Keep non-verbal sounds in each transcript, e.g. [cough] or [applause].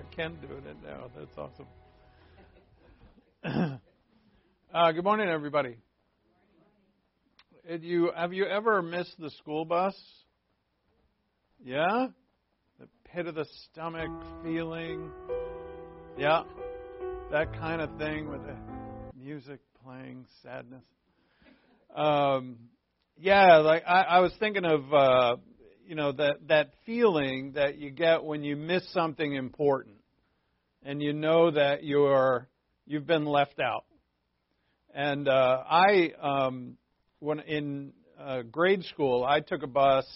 got Ken doing it now. That's awesome. [clears throat] uh, good morning, everybody. Did you have you ever missed the school bus? Yeah, the pit of the stomach feeling. Yeah, that kind of thing with the music playing, sadness. Um, yeah, like I, I was thinking of uh, you know that that feeling that you get when you miss something important, and you know that you're you've been left out. And uh, I, um, when in uh, grade school, I took a bus,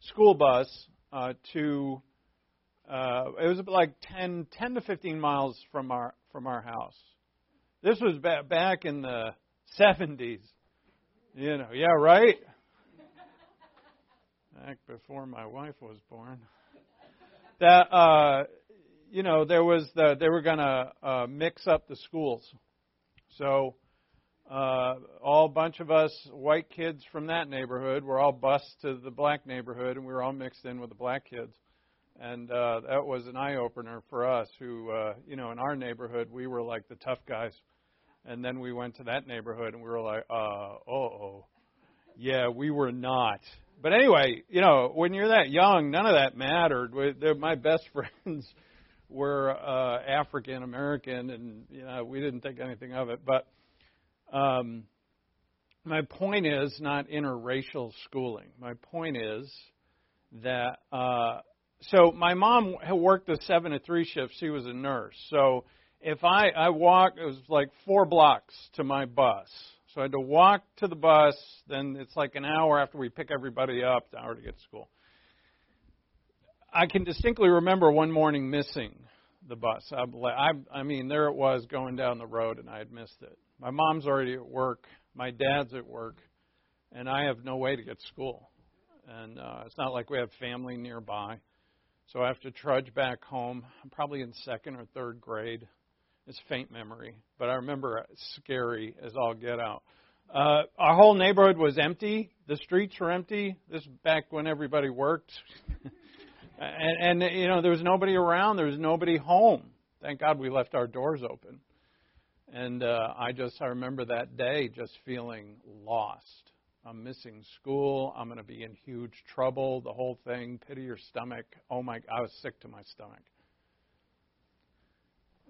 school bus, uh, to. Uh, it was like 10, 10 to 15 miles from our from our house. This was ba- back in the 70s. You know, yeah, right? Back before my wife was born. [laughs] That, uh, you know, there was the, they were going to uh, mix up the schools. So, uh, all bunch of us white kids from that neighborhood were all bused to the black neighborhood, and we were all mixed in with the black kids. And uh, that was an eye opener for us. Who, uh, you know, in our neighborhood, we were like the tough guys and then we went to that neighborhood and we were like, uh, oh, oh. Yeah, we were not. But anyway, you know, when you're that young, none of that mattered. My best [laughs] friends were uh, African American, and you know, we didn't think anything of it. But um, my point is not interracial schooling. My point is that uh, so my mom worked the seven to three shift. She was a nurse, so if I I walk, it was like four blocks to my bus. So I had to walk to the bus. Then it's like an hour after we pick everybody up, an hour to get to school. I can distinctly remember one morning missing the bus. I, I, I mean, there it was going down the road, and I had missed it. My mom's already at work. My dad's at work, and I have no way to get to school. And uh, it's not like we have family nearby. So I have to trudge back home. I'm probably in second or third grade. It's faint memory, but I remember scary as all get out. Uh, our whole neighborhood was empty. The streets were empty. This back when everybody worked, [laughs] and, and you know there was nobody around. There was nobody home. Thank God we left our doors open. And uh, I just I remember that day just feeling lost. I'm missing school. I'm going to be in huge trouble. The whole thing. Pity your stomach. Oh my! I was sick to my stomach.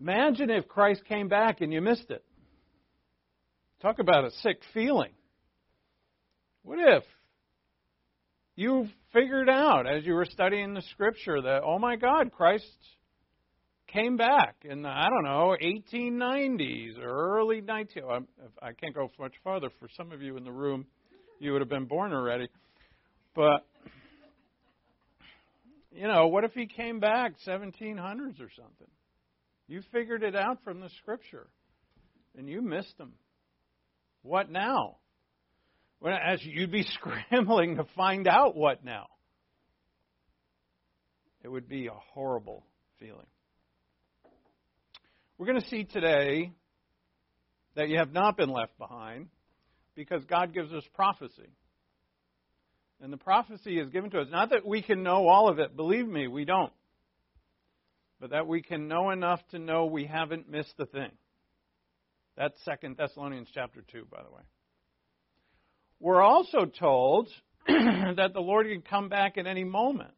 Imagine if Christ came back and you missed it. Talk about a sick feeling. What if you figured out as you were studying the scripture that, oh my God, Christ came back in the, I don't know, 1890s or early 19. I can't go much farther. For some of you in the room, you would have been born already. But, you know, what if he came back 1700s or something? You figured it out from the scripture, and you missed them. What now? Well, as you'd be [laughs] scrambling to find out what now. It would be a horrible feeling. We're going to see today that you have not been left behind because God gives us prophecy. And the prophecy is given to us. Not that we can know all of it. Believe me, we don't but that we can know enough to know we haven't missed the thing. That's Second Thessalonians chapter 2, by the way. We're also told [clears throat] that the Lord can come back at any moment.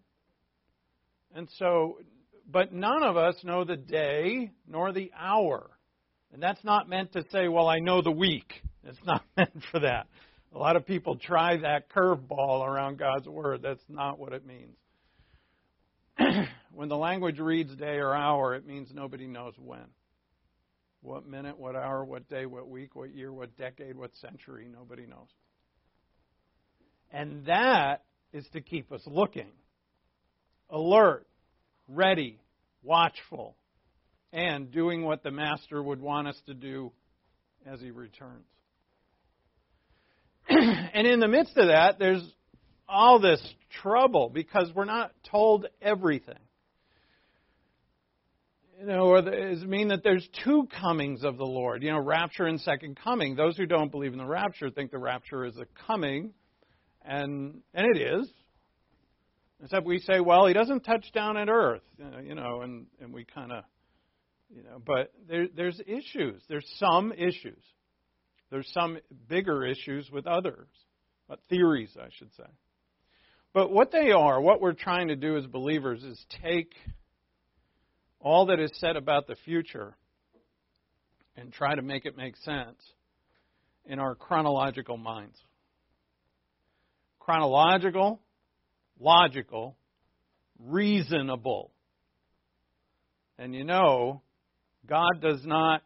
And so, but none of us know the day nor the hour. And that's not meant to say, well, I know the week. It's not [laughs] meant for that. A lot of people try that curveball around God's Word. That's not what it means. [clears throat] when the language reads day or hour, it means nobody knows when. What minute, what hour, what day, what week, what year, what decade, what century, nobody knows. And that is to keep us looking, alert, ready, watchful, and doing what the Master would want us to do as he returns. [clears throat] and in the midst of that, there's all this trouble because we're not told everything. You know, or does mean that there's two comings of the Lord? You know, rapture and second coming. Those who don't believe in the rapture think the rapture is a coming, and and it is. Except we say, well, he doesn't touch down at earth, uh, you know, and, and we kind of, you know, but there, there's issues. There's some issues. There's some bigger issues with others, but theories, I should say. But what they are, what we're trying to do as believers is take all that is said about the future and try to make it make sense in our chronological minds. Chronological, logical, reasonable. And you know, God does not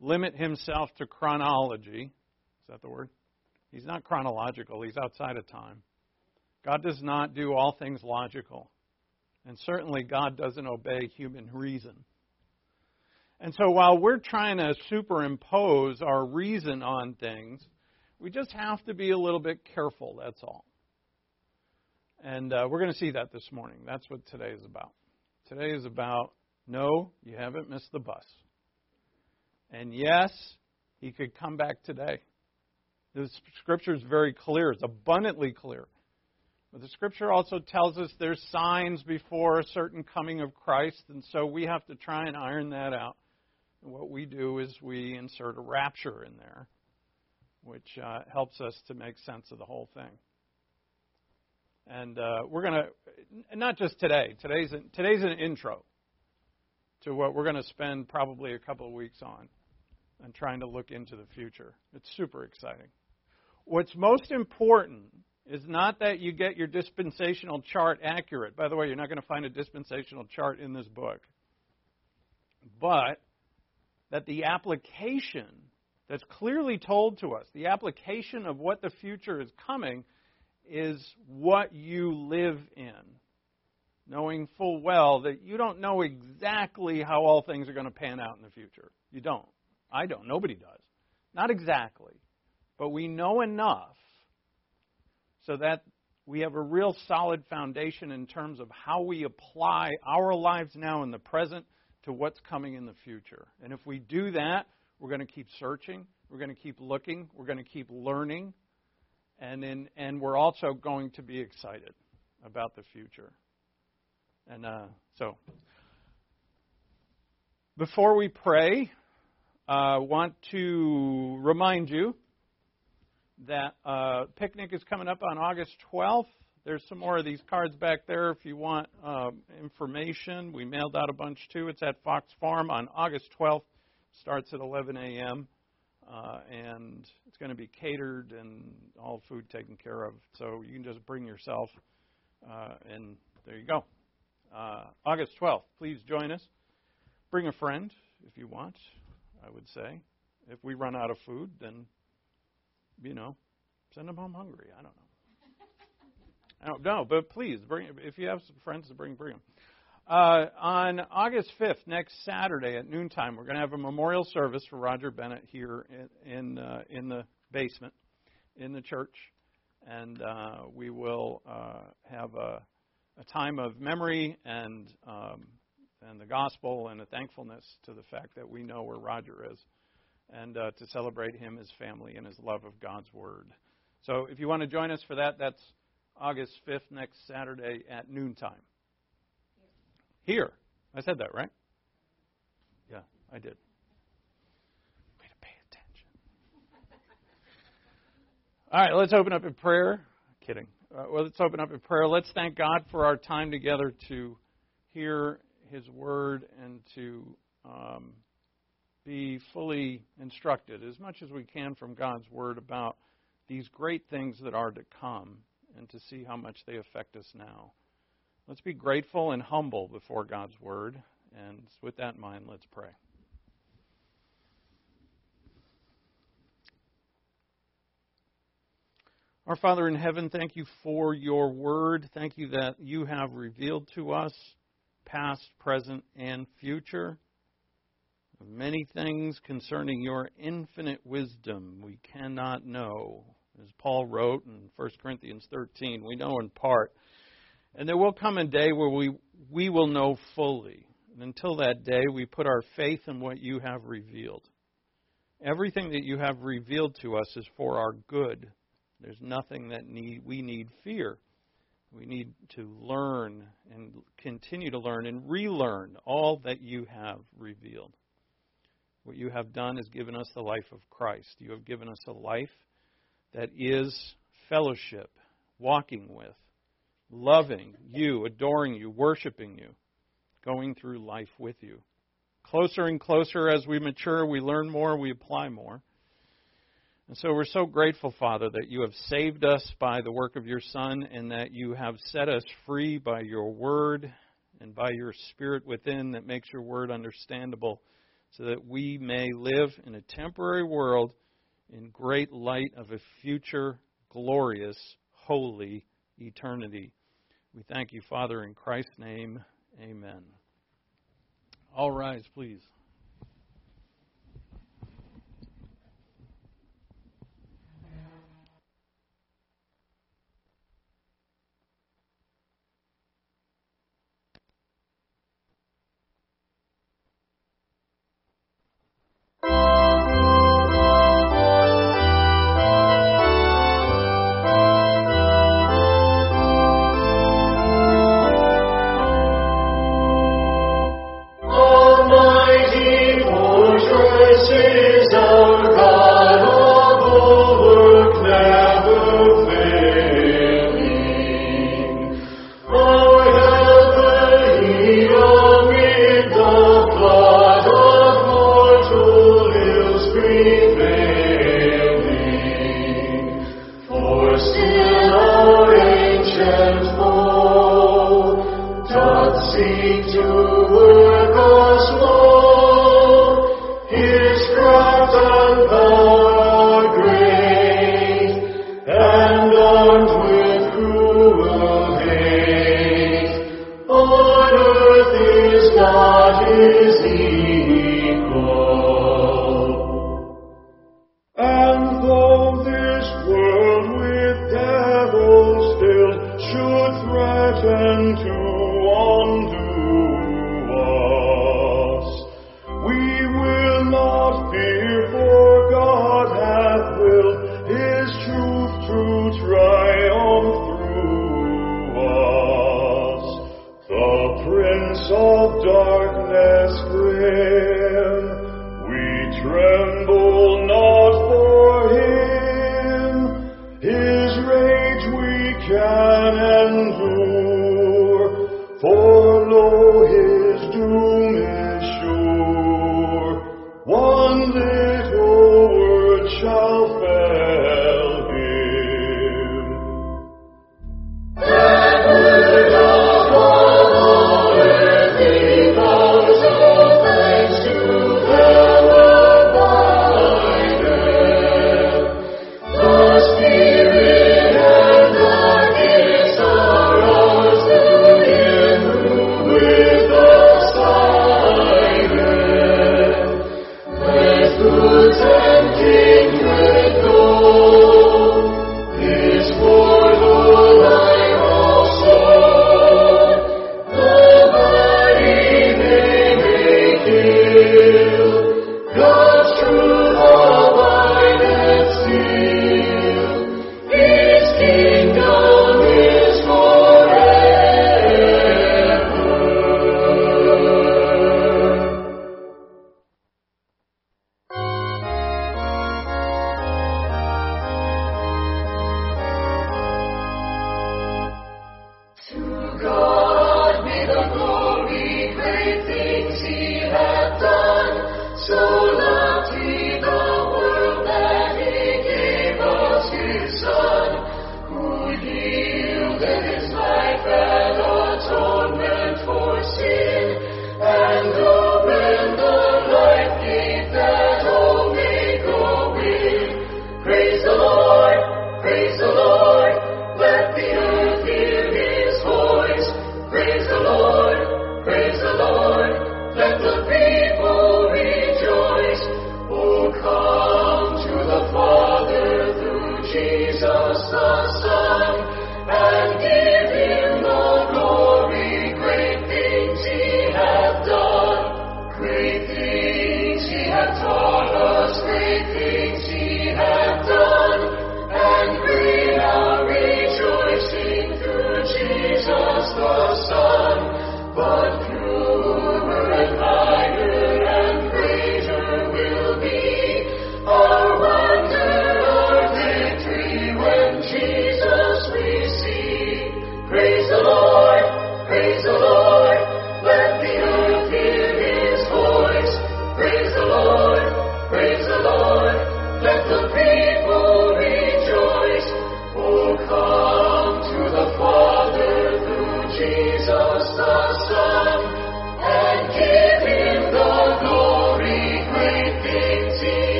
limit himself to chronology. Is that the word? He's not chronological, he's outside of time. God does not do all things logical. And certainly, God doesn't obey human reason. And so, while we're trying to superimpose our reason on things, we just have to be a little bit careful, that's all. And uh, we're going to see that this morning. That's what today is about. Today is about no, you haven't missed the bus. And yes, he could come back today. The scripture is very clear, it's abundantly clear. The scripture also tells us there's signs before a certain coming of Christ, and so we have to try and iron that out. And what we do is we insert a rapture in there, which uh, helps us to make sense of the whole thing. And uh, we're going to, not just today, today's an, today's an intro to what we're going to spend probably a couple of weeks on and trying to look into the future. It's super exciting. What's most important is not that you get your dispensational chart accurate. By the way, you're not going to find a dispensational chart in this book. But that the application that's clearly told to us, the application of what the future is coming, is what you live in. Knowing full well that you don't know exactly how all things are going to pan out in the future. You don't. I don't. Nobody does. Not exactly. But we know enough so that we have a real solid foundation in terms of how we apply our lives now in the present to what's coming in the future. And if we do that, we're going to keep searching, we're going to keep looking, we're going to keep learning, and in, and we're also going to be excited about the future. And uh, so, before we pray, I uh, want to remind you that uh, picnic is coming up on August 12th. There's some more of these cards back there if you want uh, information. We mailed out a bunch too. It's at Fox Farm on August 12th. Starts at 11 a.m. Uh, and it's going to be catered and all food taken care of. So you can just bring yourself, uh, and there you go. Uh, August 12th. Please join us. Bring a friend if you want. I would say. If we run out of food, then you know, send them home hungry. I don't know. I don't know, but please bring if you have some friends to bring, bring them. Uh, on August 5th, next Saturday at noontime, we're going to have a memorial service for Roger Bennett here in in, uh, in the basement in the church, and uh, we will uh, have a, a, time of memory and um, and the gospel and a thankfulness to the fact that we know where Roger is and uh, to celebrate him, his family, and his love of God's Word. So if you want to join us for that, that's August 5th, next Saturday at noontime. Here. I said that, right? Yeah, I did. Way to pay attention. [laughs] All right, let's open up in prayer. Kidding. Uh, well, let's open up in prayer. Let's thank God for our time together to hear His Word and to. Um, be fully instructed as much as we can from God's Word about these great things that are to come and to see how much they affect us now. Let's be grateful and humble before God's Word. And with that in mind, let's pray. Our Father in heaven, thank you for your word. Thank you that you have revealed to us past, present, and future many things concerning your infinite wisdom we cannot know. As Paul wrote in 1 Corinthians 13, we know in part. And there will come a day where we, we will know fully. And until that day, we put our faith in what you have revealed. Everything that you have revealed to us is for our good. There's nothing that need, we need fear. We need to learn and continue to learn and relearn all that you have revealed. What you have done is given us the life of Christ. You have given us a life that is fellowship, walking with, loving you, adoring you, worshiping you, going through life with you. Closer and closer as we mature, we learn more, we apply more. And so we're so grateful, Father, that you have saved us by the work of your Son and that you have set us free by your word and by your Spirit within that makes your word understandable so that we may live in a temporary world in great light of a future glorious, holy eternity. We thank you, Father, in Christ's name. Amen. All rise, please.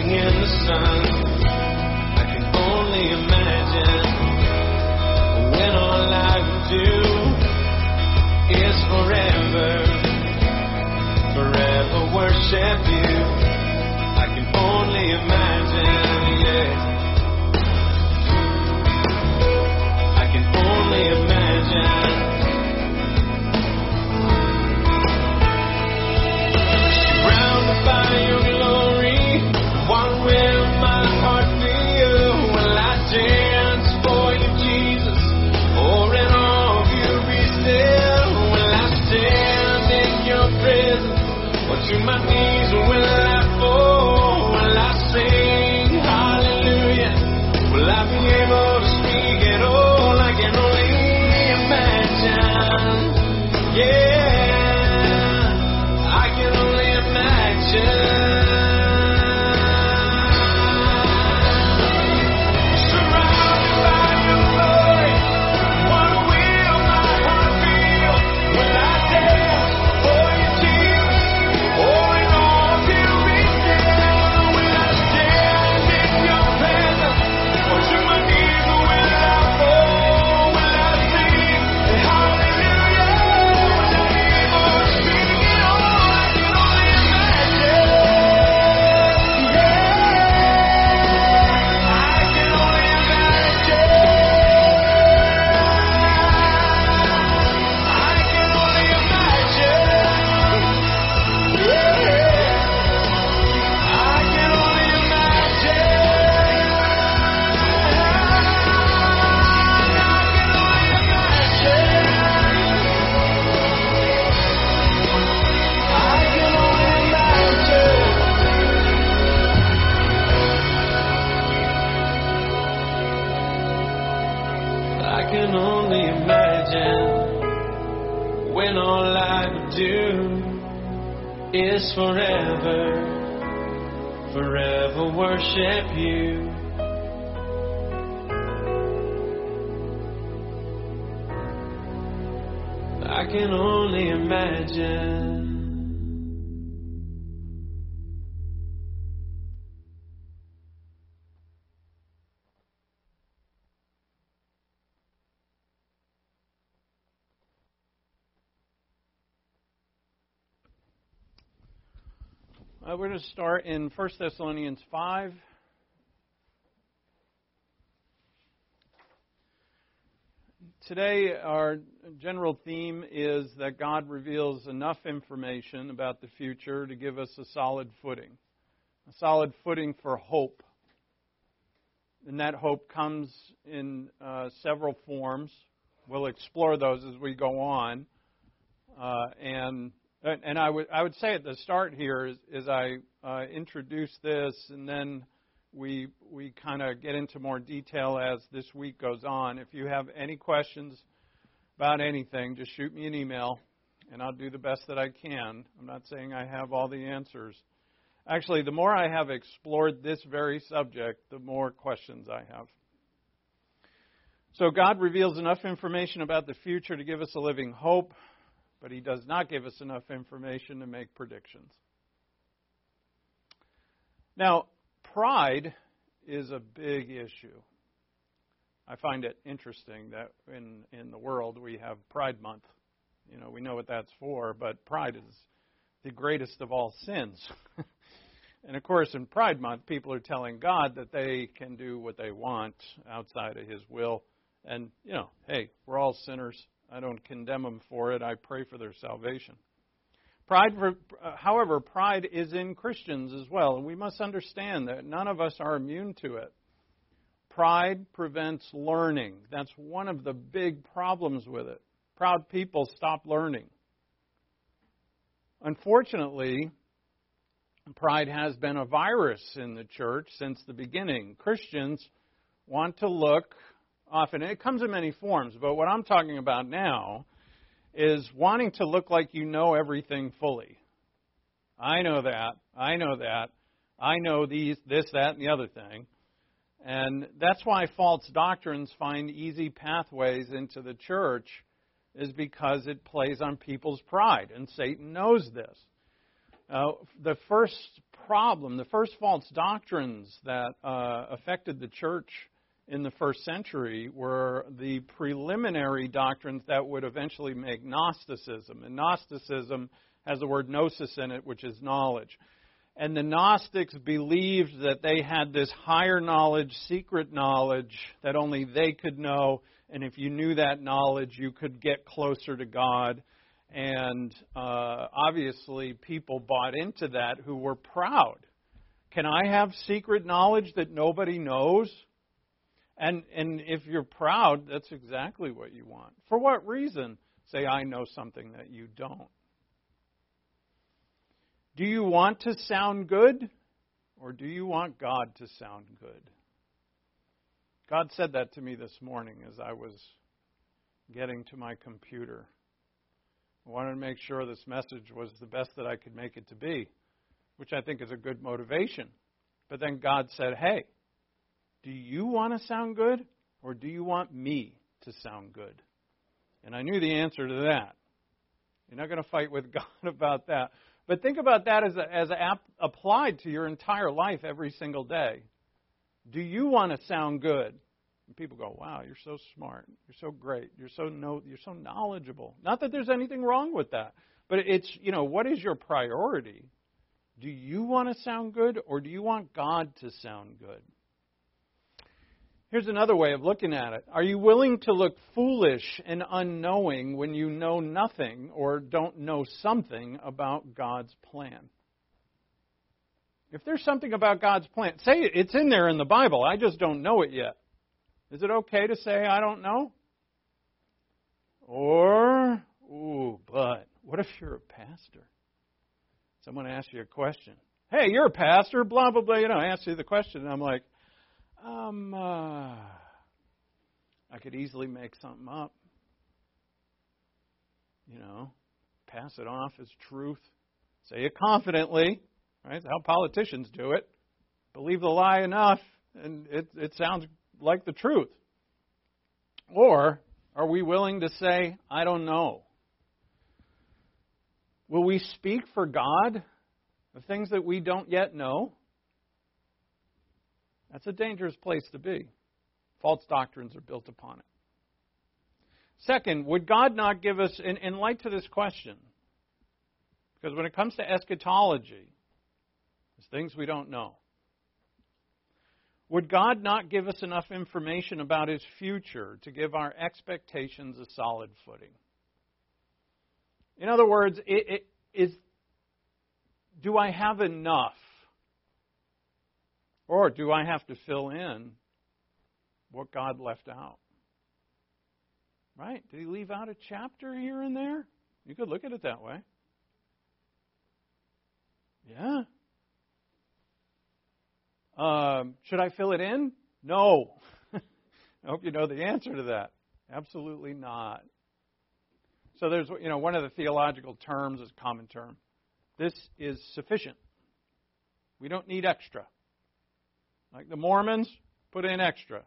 Standing in the sun. I can only imagine when all I would do is forever, forever worship you. Uh, we're going to start in 1 Thessalonians 5. Today, our general theme is that God reveals enough information about the future to give us a solid footing, a solid footing for hope. And that hope comes in uh, several forms. We'll explore those as we go on. Uh, and and I would I would say at the start here is, I uh, introduce this, and then we we kind of get into more detail as this week goes on. If you have any questions about anything, just shoot me an email, and I'll do the best that I can. I'm not saying I have all the answers. Actually, the more I have explored this very subject, the more questions I have. So God reveals enough information about the future to give us a living hope. But He does not give us enough information to make predictions. Now, pride is a big issue. I find it interesting that in, in the world we have Pride Month. You know, we know what that's for, but pride is the greatest of all sins. [laughs] and of course, in Pride Month, people are telling God that they can do what they want outside of His will. And, you know, hey, we're all sinners. I don't condemn them for it. I pray for their salvation. Pride, uh, however, pride is in Christians as well, and we must understand that none of us are immune to it. Pride prevents learning. That's one of the big problems with it. Proud people stop learning. Unfortunately, pride has been a virus in the church since the beginning. Christians want to look often, it comes in many forms, but what I'm talking about now is wanting to look like you know everything fully. I know that. I know that. I know these, this, that, and the other thing. And that's why false doctrines find easy pathways into the church, is because it plays on people's pride. And Satan knows this. Uh, the first problem, the first false doctrines that uh, affected the church in the first century were the preliminary doctrines that would eventually make Gnosticism. And Gnosticism has the word gnosis in it, which is knowledge. And the Gnostics believed that they had this higher knowledge, secret knowledge that only they could know. And if you knew that knowledge, you could get closer to God. And uh, obviously, people bought into that who were proud. Can I have secret knowledge that nobody knows? And, and if you're proud, that's exactly what you want. For what reason? Say, I know something that you don't. Do you want to sound good or do you want God to sound good? God said that to me this morning as I was getting to my computer. I wanted to make sure this message was the best that I could make it to be, which I think is a good motivation. But then God said, Hey, do you want to sound good or do you want me to sound good? And I knew the answer to that. You're not going to fight with [laughs] God about that. But think about that as, a, as ap- applied to your entire life every single day. Do you want to sound good? And people go, "Wow, you're so smart. You're so great. You're so no, you're so knowledgeable." Not that there's anything wrong with that, but it's you know what is your priority? Do you want to sound good, or do you want God to sound good? Here's another way of looking at it. Are you willing to look foolish and unknowing when you know nothing or don't know something about God's plan? If there's something about God's plan, say it's in there in the Bible, I just don't know it yet. Is it okay to say I don't know? Or, ooh, but what if you're a pastor? Someone asks you a question. Hey, you're a pastor, blah, blah, blah. You know, I ask you the question, and I'm like, um, uh, I could easily make something up. You know, pass it off as truth. Say it confidently. Right? How politicians do it. Believe the lie enough, and it, it sounds like the truth. Or are we willing to say, I don't know? Will we speak for God of things that we don't yet know? That's a dangerous place to be. False doctrines are built upon it. Second, would God not give us, in, in light to this question, because when it comes to eschatology, there's things we don't know. Would God not give us enough information about His future to give our expectations a solid footing? In other words, it, it, is, do I have enough or do I have to fill in what God left out? Right? Did he leave out a chapter here and there? You could look at it that way. Yeah. Um, should I fill it in? No. [laughs] I hope you know the answer to that. Absolutely not. So there's, you know, one of the theological terms is a common term. This is sufficient. We don't need extra. Like the Mormons, put in extra.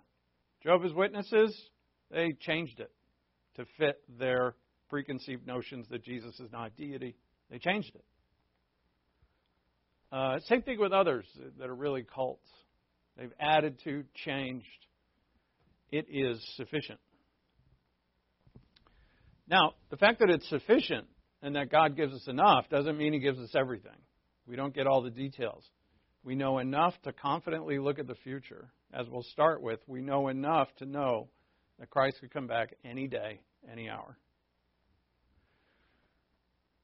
Jehovah's Witnesses, they changed it to fit their preconceived notions that Jesus is not deity. They changed it. Uh, same thing with others that are really cults. They've added to, changed. It is sufficient. Now, the fact that it's sufficient and that God gives us enough doesn't mean He gives us everything. We don't get all the details. We know enough to confidently look at the future. As we'll start with, we know enough to know that Christ could come back any day, any hour.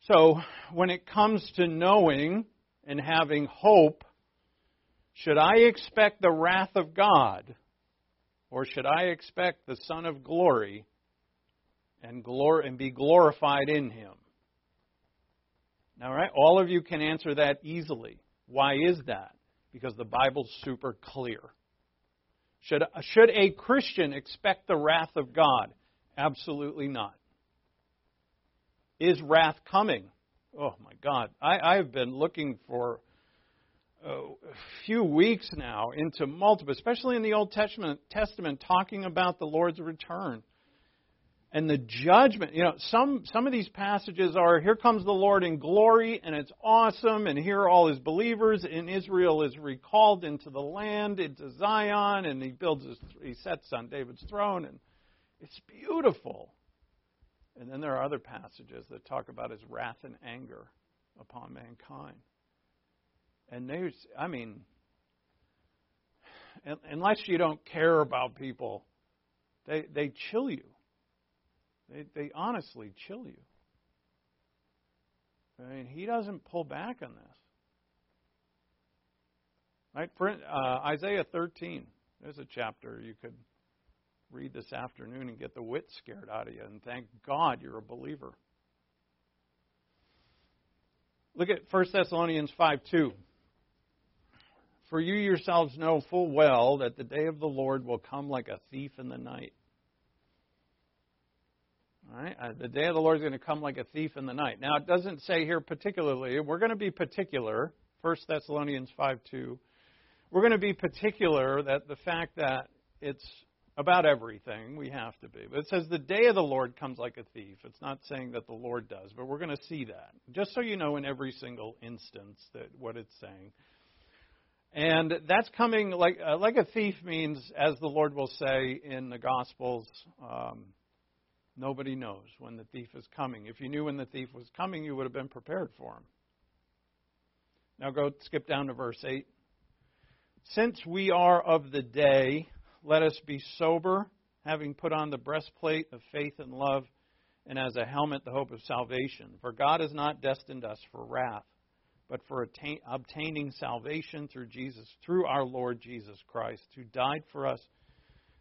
So, when it comes to knowing and having hope, should I expect the wrath of God or should I expect the Son of Glory and, glor- and be glorified in him? All right, all of you can answer that easily. Why is that? Because the Bible's super clear. Should, should a Christian expect the wrath of God? Absolutely not. Is wrath coming? Oh my God. I, I've been looking for uh, a few weeks now into multiple, especially in the Old Testament, Testament, talking about the Lord's return and the judgment. You know, some some of these passages are here comes the Lord in glory, and it's awesome, and here all His believers, and Israel is recalled into the land, into Zion, and He builds his, He sets on David's throne, and it's beautiful. And then there are other passages that talk about His wrath and anger upon mankind. And there's, I mean, unless you don't care about people, they they chill you. They, they honestly chill you. I mean, he doesn't pull back on this. Right? For, uh, Isaiah 13, there's a chapter you could read this afternoon and get the wit scared out of you, and thank God you're a believer. Look at 1 Thessalonians 5 2. For you yourselves know full well that the day of the Lord will come like a thief in the night. Right? Uh, the day of the Lord is going to come like a thief in the night. Now, it doesn't say here particularly. We're going to be particular. 1 Thessalonians 5 2. We're going to be particular that the fact that it's about everything we have to be. But it says the day of the Lord comes like a thief. It's not saying that the Lord does, but we're going to see that. Just so you know in every single instance that what it's saying. And that's coming like uh, like a thief means, as the Lord will say in the Gospels, um, Nobody knows when the thief is coming. If you knew when the thief was coming, you would have been prepared for him. Now go skip down to verse 8. Since we are of the day, let us be sober, having put on the breastplate of faith and love, and as a helmet the hope of salvation. For God has not destined us for wrath, but for attain, obtaining salvation through Jesus, through our Lord Jesus Christ, who died for us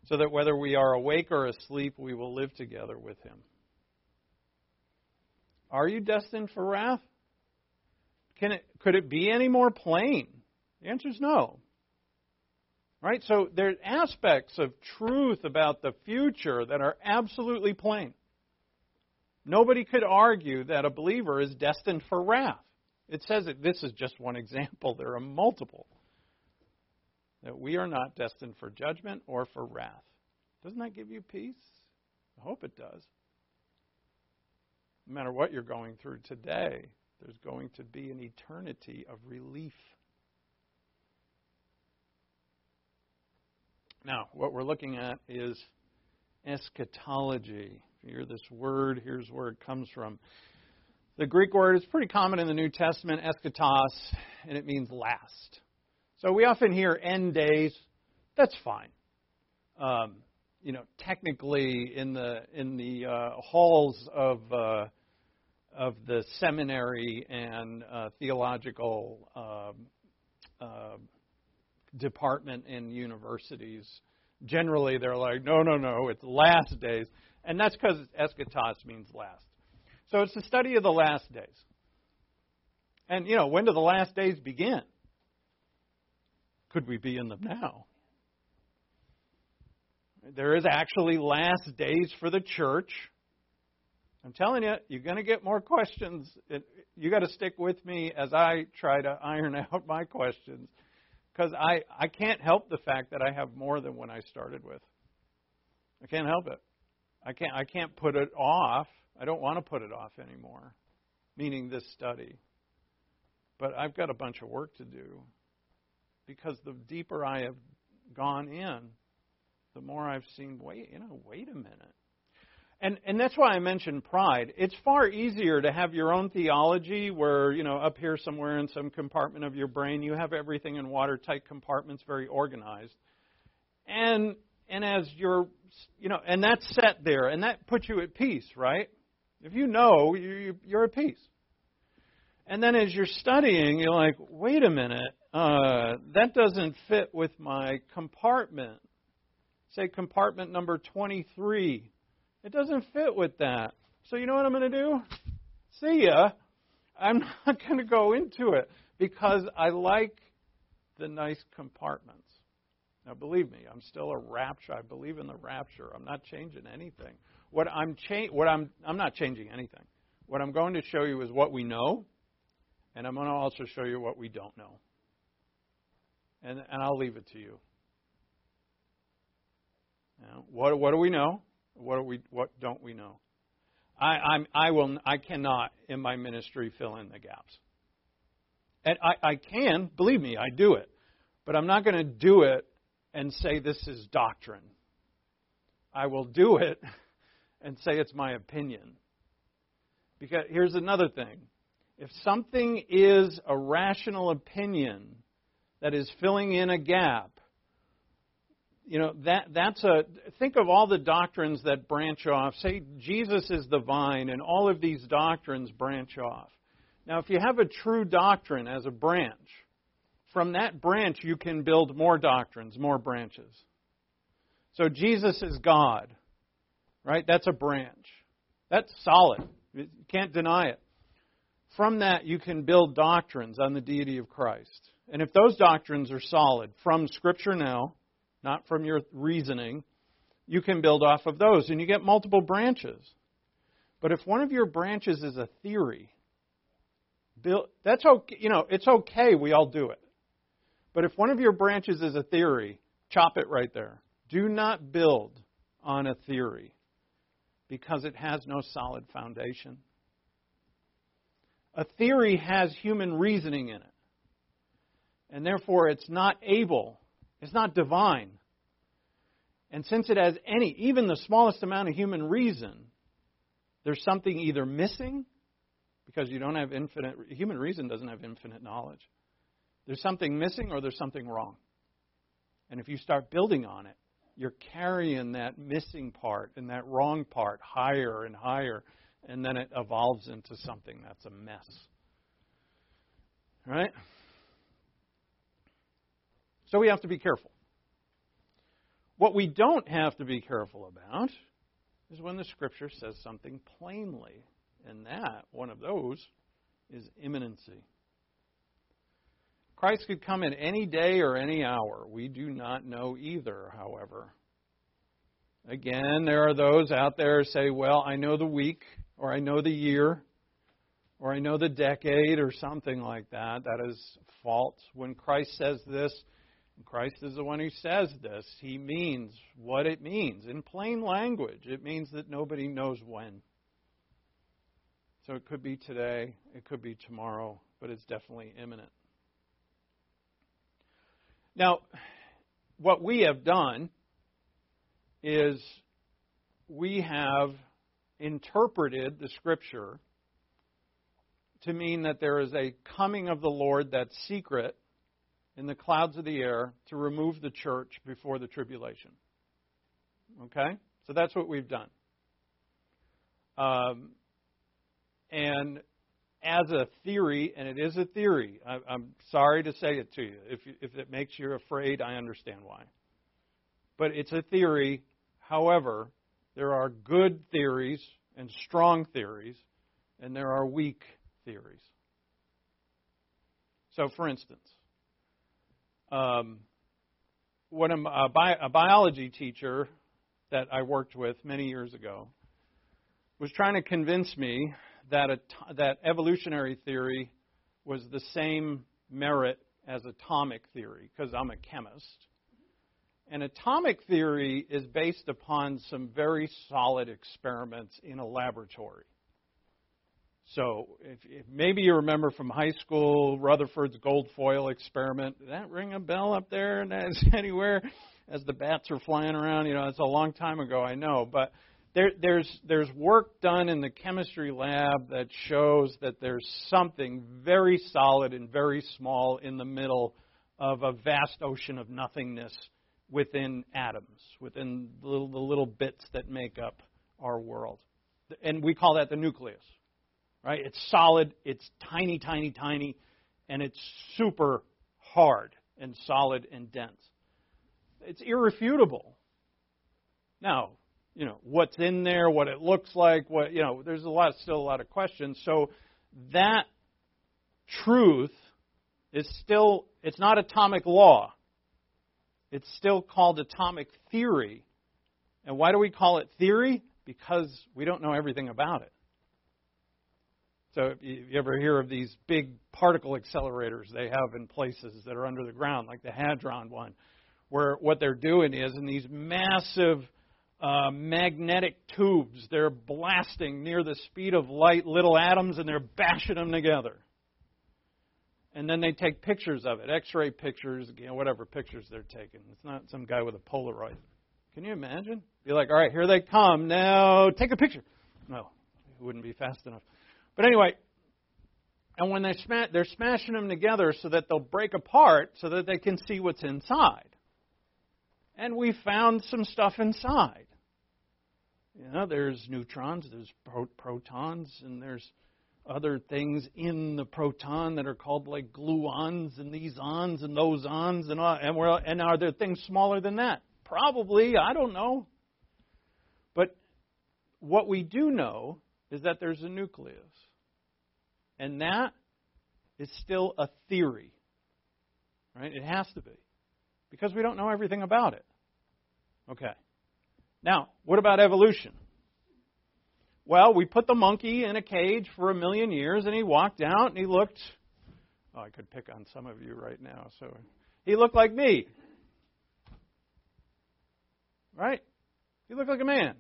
so that whether we are awake or asleep, we will live together with him. Are you destined for wrath? Can it, could it be any more plain? The answer is no. Right? So there are aspects of truth about the future that are absolutely plain. Nobody could argue that a believer is destined for wrath. It says that this is just one [laughs] example, there are multiple that we are not destined for judgment or for wrath. Doesn't that give you peace? I hope it does. No matter what you're going through today, there's going to be an eternity of relief. Now, what we're looking at is eschatology. If you hear this word, here's where it comes from. The Greek word is pretty common in the New Testament, eschatos, and it means last. So we often hear end days. That's fine. Um, you know, technically in the in the uh, halls of uh, of the seminary and uh, theological um, uh, department in universities, generally they're like, no, no, no, it's last days, and that's because eschatos means last. So it's the study of the last days. And you know, when do the last days begin? Could we be in them now? There is actually last days for the church. I'm telling you, you're going to get more questions. You got to stick with me as I try to iron [laughs] out my questions because I, I can't help the fact that I have more than when I started with. I can't help it. I can't I can't put it off. I don't want to put it off anymore. Meaning this study. But I've got a bunch of work to do. Because the deeper I have gone in, the more I've seen, wait, you know, wait a minute. And and that's why I mentioned pride. It's far easier to have your own theology where, you know, up here somewhere in some compartment of your brain you have everything in watertight compartments very organized. And and as you're you know, and that's set there and that puts you at peace, right? If you know, you, you're at peace. And then as you're studying, you're like, wait a minute, uh, that doesn't fit with my compartment. Say compartment number 23 it doesn't fit with that. So you know what I'm going to do? See ya. I'm [laughs] not going to go into it because I like the nice compartments. Now, believe me, I'm still a rapture. I believe in the rapture. I'm not changing anything. What I'm cha- what I'm I'm not changing anything. What I'm going to show you is what we know, and I'm going to also show you what we don't know. And and I'll leave it to you. Now, what what do we know? What we what don't we know? I I'm, I will I cannot in my ministry fill in the gaps. And I, I can, believe me, I do it. But I'm not going to do it and say this is doctrine. I will do it [laughs] and say it's my opinion. Because here's another thing. If something is a rational opinion that is filling in a gap, you know that that's a think of all the doctrines that branch off. Say jesus is the vine and all of these doctrines branch off. Now if you have a true doctrine as a branch from that branch you can build more doctrines more branches. So jesus is god right? That's a branch. That's solid. You can't deny it. From that you can build doctrines on the deity of christ and if those doctrines are solid from scripture now not from your reasoning, you can build off of those and you get multiple branches. But if one of your branches is a theory, that's okay, you know, it's okay, we all do it. But if one of your branches is a theory, chop it right there. Do not build on a theory because it has no solid foundation. A theory has human reasoning in it. And therefore, it's not able it's not divine. And since it has any, even the smallest amount of human reason, there's something either missing, because you don't have infinite, human reason doesn't have infinite knowledge. There's something missing or there's something wrong. And if you start building on it, you're carrying that missing part and that wrong part higher and higher, and then it evolves into something that's a mess. Right? So we have to be careful. What we don't have to be careful about is when the Scripture says something plainly. And that, one of those, is imminency. Christ could come in any day or any hour. We do not know either, however. Again, there are those out there who say, well, I know the week, or I know the year, or I know the decade, or something like that. That is false. When Christ says this, Christ is the one who says this. He means what it means. In plain language, it means that nobody knows when. So it could be today, it could be tomorrow, but it's definitely imminent. Now, what we have done is we have interpreted the Scripture to mean that there is a coming of the Lord that's secret in the clouds of the air to remove the church before the tribulation. Okay? So that's what we've done. Um, and as a theory, and it is a theory, I, am sorry to say it to you. If, if it makes you afraid, I understand why. But it's a theory. However, there are good theories and strong theories, and there are weak theories. So, for instance, um, when a, bi- a biology teacher that I worked with many years ago was trying to convince me that a, that evolutionary theory was the same merit as atomic theory because I'm a chemist. And atomic theory is based upon some very solid experiments in a laboratory. So, if, if maybe you remember from high school Rutherford's gold foil experiment, did that ring a bell up there [laughs] and that's anywhere as the bats are flying around? You know, it's a long time ago, I know, but there, there's there's work done in the chemistry lab that shows that there's something very solid and very small in the middle of a vast ocean of nothingness within atoms, within the the little bits that make up our world. And we call that the nucleus. Right? It's solid, it's tiny, tiny, tiny, and it's super hard and solid and dense. It's irrefutable. Now, you know, what's in there, what it looks like, what you know, there's a lot still a lot of questions. So that truth is still it's not atomic law. It's still called atomic theory. And why do we call it theory? Because we don't know everything about it. So if you ever hear of these big particle accelerators they have in places that are under the ground, like the Hadron one, where what they're doing is in these massive uh, magnetic tubes, they're blasting near the speed of light little atoms and they're bashing them together. And then they take pictures of it, X-ray pictures, you know, whatever pictures they're taking. It's not some guy with a Polaroid. Can you imagine? Be like, all right, here they come. Now take a picture. No, it wouldn't be fast enough. But anyway, and when they sma- they're smashing them together so that they'll break apart so that they can see what's inside. And we found some stuff inside. You know, there's neutrons, there's pro- protons, and there's other things in the proton that are called like gluons and these ons and those ons and all, and, we're, and are there things smaller than that? Probably, I don't know. But what we do know is that there's a nucleus. And that is still a theory. Right? It has to be. Because we don't know everything about it. Okay. Now, what about evolution? Well, we put the monkey in a cage for a million years and he walked out and he looked Oh, I could pick on some of you right now. So he looked like me. Right? He looked like a man.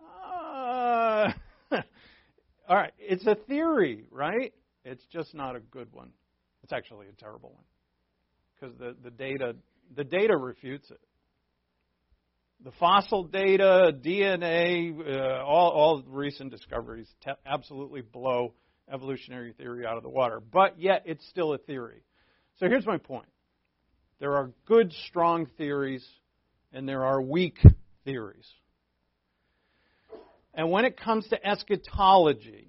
Uh, all right, it's a theory, right? It's just not a good one. It's actually a terrible one because the, the data the data refutes it. The fossil data, DNA, uh, all, all recent discoveries te- absolutely blow evolutionary theory out of the water. But yet, it's still a theory. So here's my point there are good, strong theories, and there are weak theories. And when it comes to eschatology,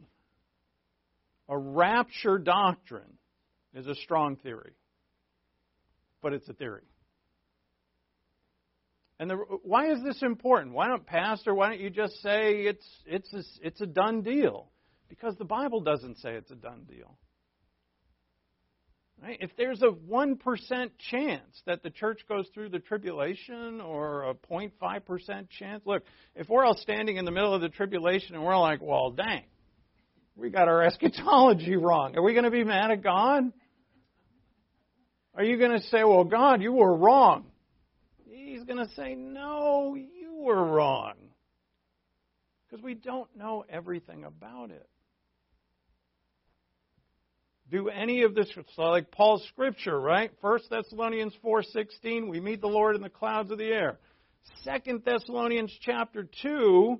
a rapture doctrine is a strong theory, but it's a theory. And the, why is this important? Why don't, Pastor, why don't you just say it's, it's, a, it's a done deal? Because the Bible doesn't say it's a done deal. Right? If there's a 1% chance that the church goes through the tribulation or a 0.5% chance, look, if we're all standing in the middle of the tribulation and we're like, well, dang, we got our [laughs] eschatology wrong, are we going to be mad at God? Are you going to say, well, God, you were wrong? He's going to say, no, you were wrong. Because we don't know everything about it do any of this like Paul's scripture, right? First Thessalonians 4:16, we meet the Lord in the clouds of the air. Second Thessalonians chapter 2,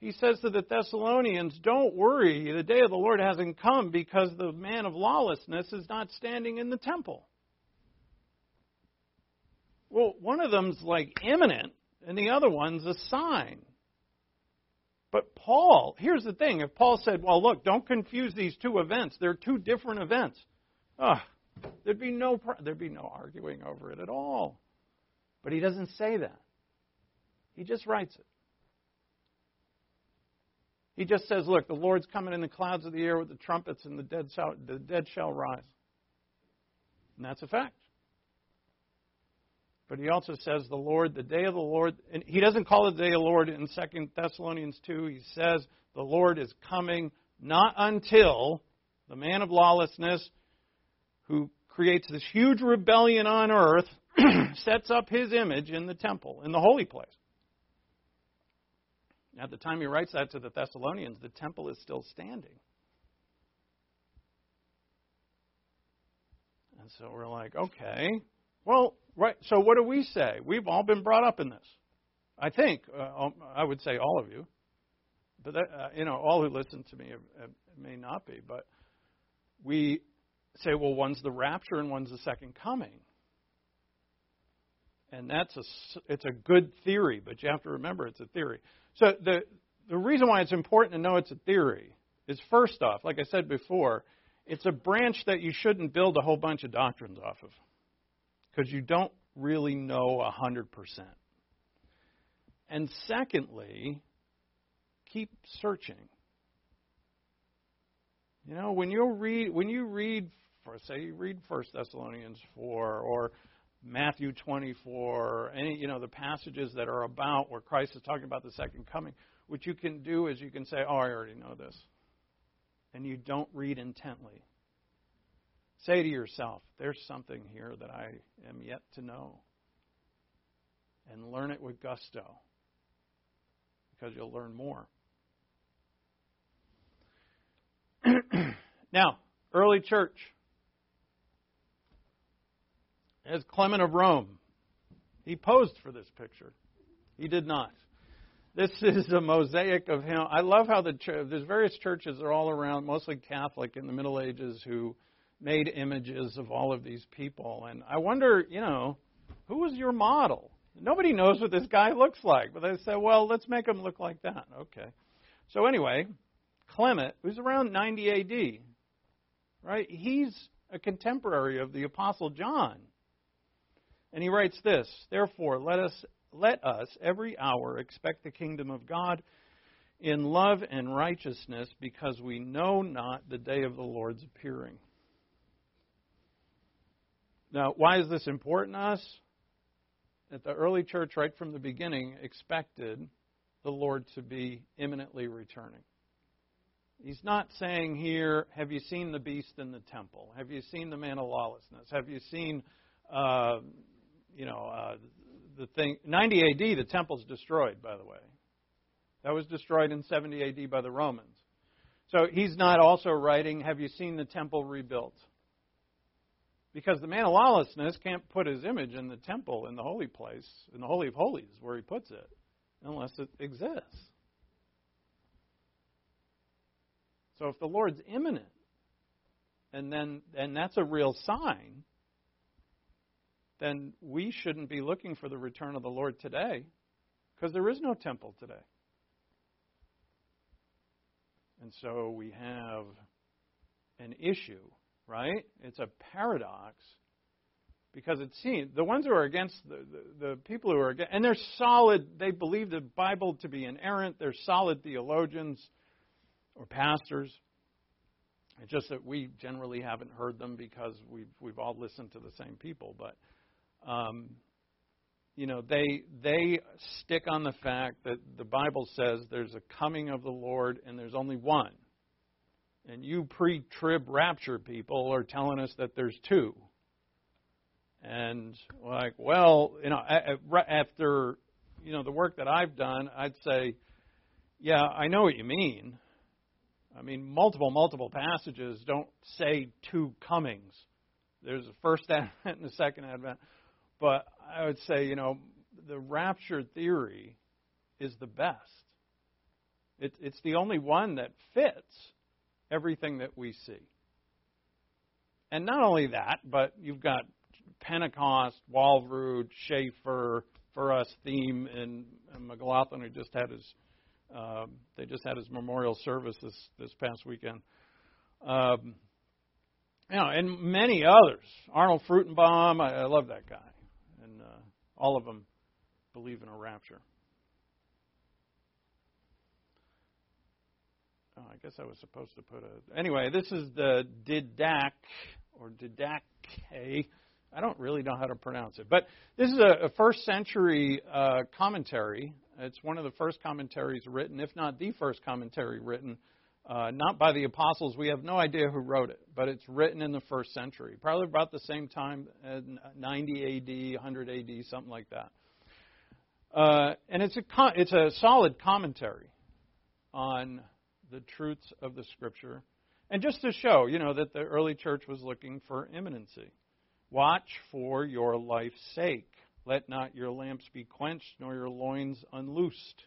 he says to the Thessalonians, Don't worry, the day of the Lord hasn't come because the man of lawlessness is not standing in the temple. Well, one of them's like imminent, and the other one's a sign. But Paul, here's the thing. If Paul said, well, look, don't confuse these two events. They're two different events. Oh, there'd be no there'd be no arguing over it at all. But he doesn't say that. He just writes it. He just says, look, the Lord's coming in the clouds of the air with the trumpets and the dead shall, the dead shall rise. And that's a fact. But he also says the Lord, the day of the Lord, and he doesn't call it the day of the Lord in 2 Thessalonians 2. He says the Lord is coming not until the man of lawlessness who creates this huge rebellion on earth [clears throat] sets up his image in the temple, in the holy place. At the time he writes that to the Thessalonians, the temple is still standing. And so we're like, okay, well, right. So what do we say? We've all been brought up in this. I think uh, I would say all of you, but that, uh, you know, all who listen to me have, have, may not be. But we say, well, one's the rapture and one's the second coming, and that's a it's a good theory, but you have to remember it's a theory. So the the reason why it's important to know it's a theory is first off, like I said before, it's a branch that you shouldn't build a whole bunch of doctrines off of because you don't really know a 100%. And secondly, keep searching. You know, when you read when you read for say you read First Thessalonians 4 or Matthew 24, any you know the passages that are about where Christ is talking about the second coming, what you can do is you can say, "Oh, I already know this." And you don't read intently. Say to yourself, there's something here that I am yet to know. And learn it with gusto because you'll learn more. [clears throat] now, early church. As Clement of Rome, he posed for this picture. He did not. This [laughs] is a mosaic of him. I love how the there's various churches are all around, mostly Catholic in the Middle Ages, who made images of all of these people. And I wonder, you know, who was your model? Nobody knows what this guy looks like, but they say, well, let's make him look like that. Okay. So anyway, Clement, who's around 90 AD, right? He's a contemporary of the Apostle John. And he writes this, therefore, let us let us every hour expect the kingdom of God in love and righteousness because we know not the day of the Lord's appearing. Now, why is this important to us? That the early church, right from the beginning, expected the Lord to be imminently returning. He's not saying here, have you seen the beast in the temple? Have you seen the man of lawlessness? Have you seen, uh, you know, uh, the thing? 90 AD, the temple's destroyed, by the way. That was destroyed in 70 AD by the Romans. So he's not also writing, have you seen the temple rebuilt? Because the man of lawlessness can't put his image in the temple, in the holy place, in the Holy of Holies, where he puts it, unless it exists. So if the Lord's imminent, and then and that's a real sign, then we shouldn't be looking for the return of the Lord today, because there is no temple today. And so we have an issue right? It's a paradox because it seems the ones who are against the, the, the, people who are against, and they're solid, they believe the Bible to be inerrant, they're solid theologians or pastors. It's just that we generally haven't heard them because we've we've all listened to the same people, but um, you know they they stick on the fact that the Bible says there's a coming of the Lord and there's only one. And you pre trib rapture people are telling us that there's two. And like, well, you know, after you know the work that I've done, I'd say, yeah, I know what you mean. I mean, multiple, multiple passages don't say two comings. There's a first [laughs] advent and a second advent. But I would say, you know, the rapture theory is the best. It, it's the only one that fits everything that we see. And not only that, but you've got Pentecost, Walvoord, Chafer, for us, Thieme, and, and McLaughlin, who just had his um, they just had his memorial service this this past weekend. Um, you know, and many others. Arnold Fruchtenbaum, I, I love that guy, and uh, all of them believe in a rapture. Oh, I guess I was supposed to put a. Anyway, this is the Didac or Didache. I don't really know how to pronounce it, but this is a, a first century uh, commentary. It's one of the first commentaries written, if not the first commentary written, uh, not by the apostles. We have no idea who wrote it, but it's written in the first century, probably about the same time, uh, 90 AD, 100 AD, something like that. Uh, and it's a it's a solid commentary on the truths of the Scripture, and just to show, you know, that the early church was looking for imminency. Watch for your life's sake. Let not your lamps be quenched, nor your loins unloosed.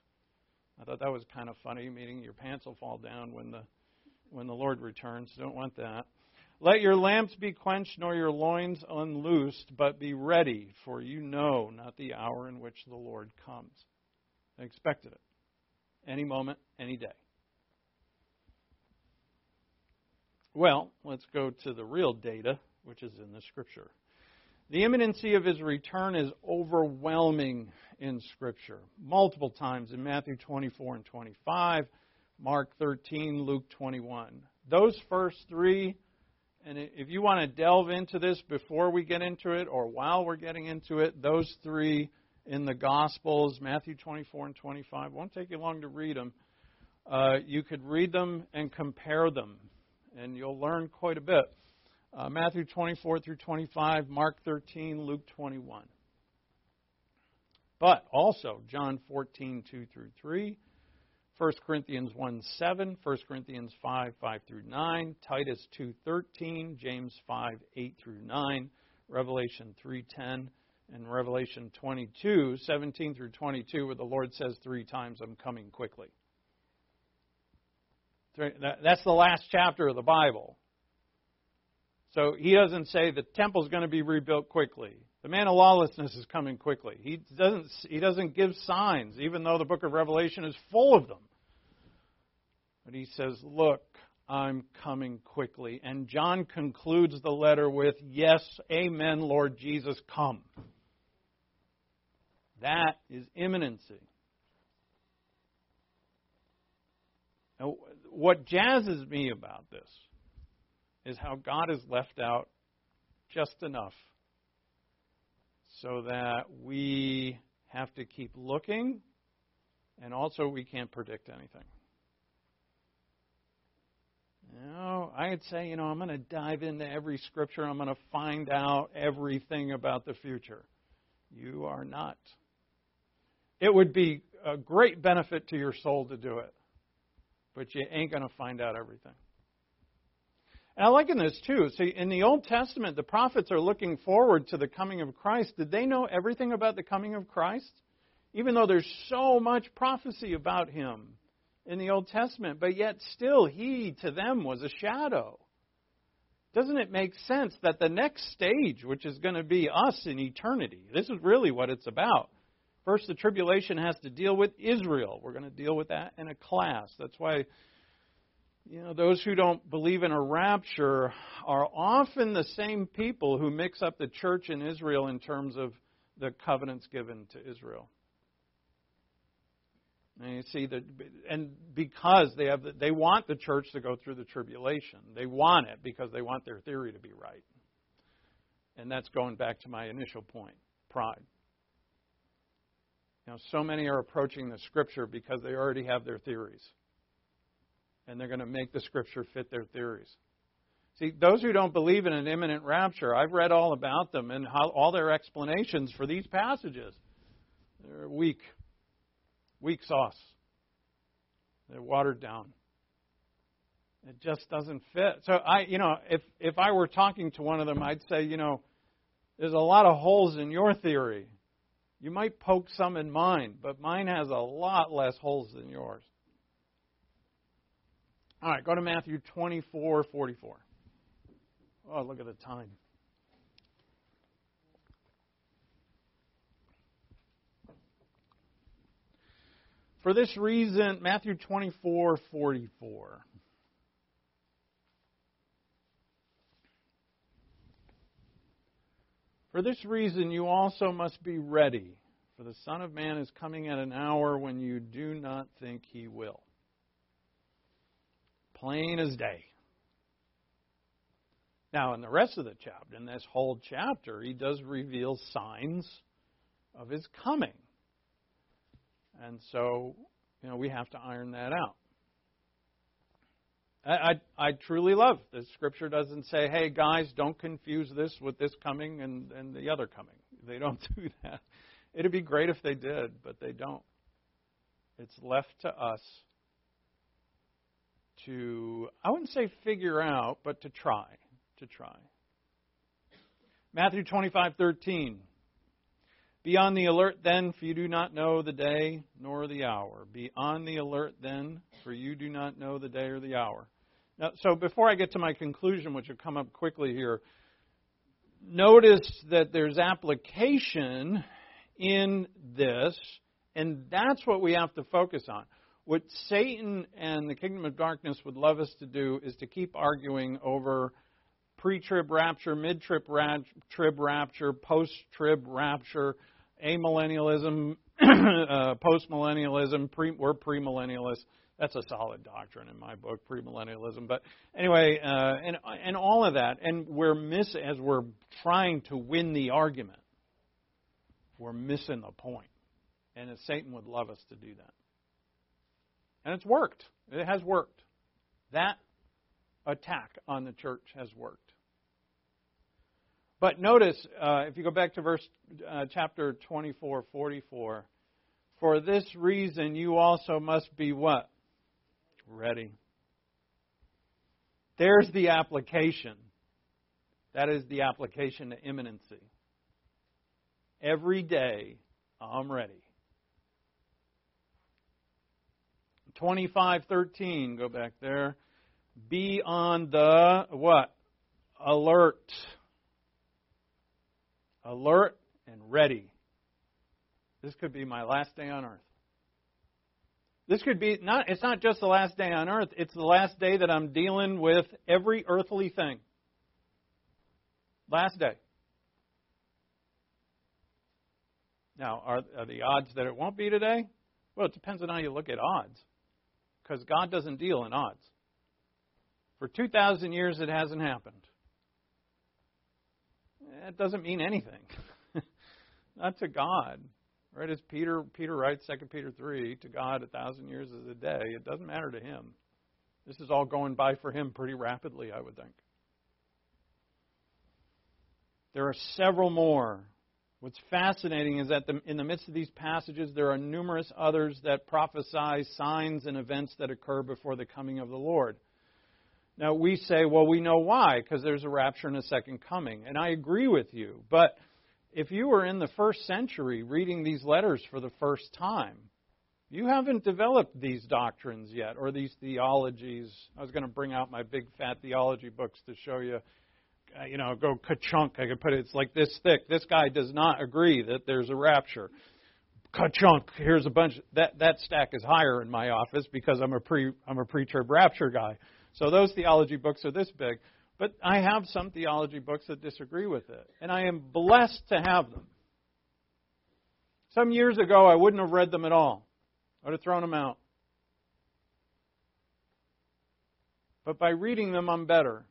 I thought that was kind of funny, meaning your pants will fall down when the when the Lord returns. Don't want that. Let your lamps be quenched, nor your loins unloosed, but be ready, for you know not the hour in which the Lord comes. I expected it. Any moment, any day. Well, let's go to the real data, which is in the Scripture. The imminency of his return is overwhelming in Scripture. Multiple times in Matthew 24 and 25, Mark 13, Luke 21. Those first three, and if you want to delve into this before we get into it or while we're getting into it, those three in the Gospels, Matthew 24 and 25, won't take you long to read them. Uh, you could read them and compare them, and you'll learn quite a bit uh, Matthew 24 through 25, Mark 13, Luke 21. But also John 14, 2 through 3, 1 Corinthians 1, 7, 1 Corinthians 5, 5 through 9, Titus 2, 13, James 5, 8 through 9, Revelation 3, 10, and Revelation 22, 17 through 22, where the Lord says three times, I'm coming quickly. That's the last chapter of the Bible. So he doesn't say the temple is going to be rebuilt quickly. The man of lawlessness is coming quickly. He doesn't, he doesn't give signs, even though the book of Revelation is full of them. But he says, Look, I'm coming quickly. And John concludes the letter with, Yes, Amen, Lord Jesus, come. That is imminency. Now, what jazzes me about this is how God has left out just enough so that we have to keep looking and also we can't predict anything. Know, I'd say, you know, I'm going to dive into every scripture. I'm going to find out everything about the future. You are not. It would be a great benefit to your soul to do it, but you ain't going to find out everything. And I liken this too. See, in the Old Testament, the prophets are looking forward to the coming of Christ. Did they know everything about the coming of Christ? Even though there's so much prophecy about him in the Old Testament, but yet still he to them was a shadow. Doesn't it make sense that the next stage, which is going to be us in eternity, this is really what it's about. First, the tribulation has to deal with Israel. We're going to deal with that in a class. That's why you know, those who don't believe in a rapture are often the same people who mix up the church and Israel in terms of the covenants given to Israel. And you see that, and because they have, they want the church to go through the tribulation. They want it because they want their theory to be right. And that's going back to my initial point: pride. So many are approaching the Scripture because they already have their theories and they're going to make the scripture fit their theories. See, those who don't believe in an imminent rapture, I've read all about them and how, all their explanations for these passages. They're weak, weak sauce. They're watered down. It just doesn't fit. So I, you know, if if I were talking to one of them, I'd say, you know, there's a lot of holes in your theory. You might poke some in mine, but mine has a lot less holes than yours. All right, go to Matthew 24 44. Oh, look at the time. For this reason, Matthew 24 44. For this reason, you also must be ready, for the Son of Man is coming at an hour when you do not think he will plain as day. Now, in the rest of the chapter, in this whole chapter, he does reveal signs of his coming. And so, you know, we have to iron that out. I, I, I truly love the scripture doesn't say, hey guys, don't confuse this with this coming and, and the other coming. They don't [laughs] do that. It'd be great if they did, but they don't. It's left to us to, I wouldn't say figure out, but to try. To try. Matthew 25:13. Be on the alert then, for you do not know the day nor the hour. Be on the alert then, for you do not know the day or the hour. Now, so before I get to my conclusion, which will come up quickly here, notice that there's application in this, and that's what we have to focus on. What Satan and the kingdom of darkness would love us to do is to keep arguing over pre-trib rapture, mid-trib trib rapture, post-trib rapture, amillennialism, [clears throat] uh, post-millennialism. Pre, we're premillennialists. That's a solid doctrine in my book, premillennialism. But anyway, uh, and and all of that, and we're miss as we're trying to win the argument, we're missing the. And Satan would love us to do that. And it's worked. It has worked. That attack on the church has worked. But notice, uh, if you go back to verse uh, chapter 24, 44, for this reason you also must be what? Ready. There's the application. That is the application to imminency. Every day, I'm ready. 25:13, go back there. Be on the what? Alert alert and ready. This could be my last day on earth. This could be not it's not just the last day on earth, it's the last day that I'm dealing with every earthly thing. Last day. Now, are, are the odds that it won't be today? Well, it depends on how you look at odds. Because God doesn't deal in odds. For 2,000 years, it hasn't happened that doesn't mean anything. [laughs] Not to God. Right as Peter Peter writes, Second Peter three, to God a thousand years is a day. It doesn't matter to him. This is all going by for him pretty rapidly, I would think. There are several more. What's fascinating is that the, in the midst of these passages, there are numerous others that prophesy signs and events that occur before the coming of the Lord. Now, we say, well, we know why, because there's a rapture and a second coming. And I agree with you. But if you were in the first century reading these letters for the first time, you haven't developed these doctrines yet or these theologies. I was going to bring out my big fat theology books to show you, uh, you know, go ka-chunk. I could put it, it's like this thick. This guy does not agree that there's a rapture. Ka-chunk. Here's a bunch. That that stack is higher in my office because I'm a pre I'm a pre-trib rapture guy. So those theology books are this big. But I have some theology books that disagree with it. And I am blessed to have them. Some years ago, I wouldn't have read them at all. I would have thrown them out. But by reading them, I'm better.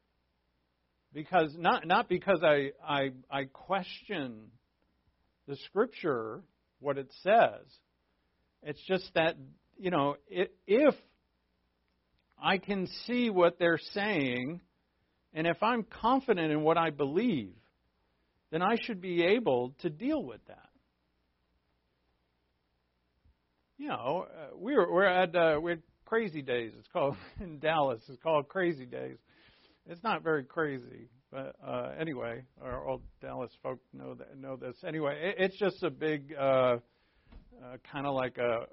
Because not, not because I, I, I question the scripture, what it says. It's just that, you know, if I can see what they're saying, and if I'm confident in what I believe, then I should be able to deal with that. You know, uh, we were we're at uh, we had Crazy Days. It's called [laughs] in Dallas. It's called Crazy Days. It's not very crazy, but uh, anyway, our old Dallas folk know that know this. Anyway, it, it's just a big, uh, uh, kind of like a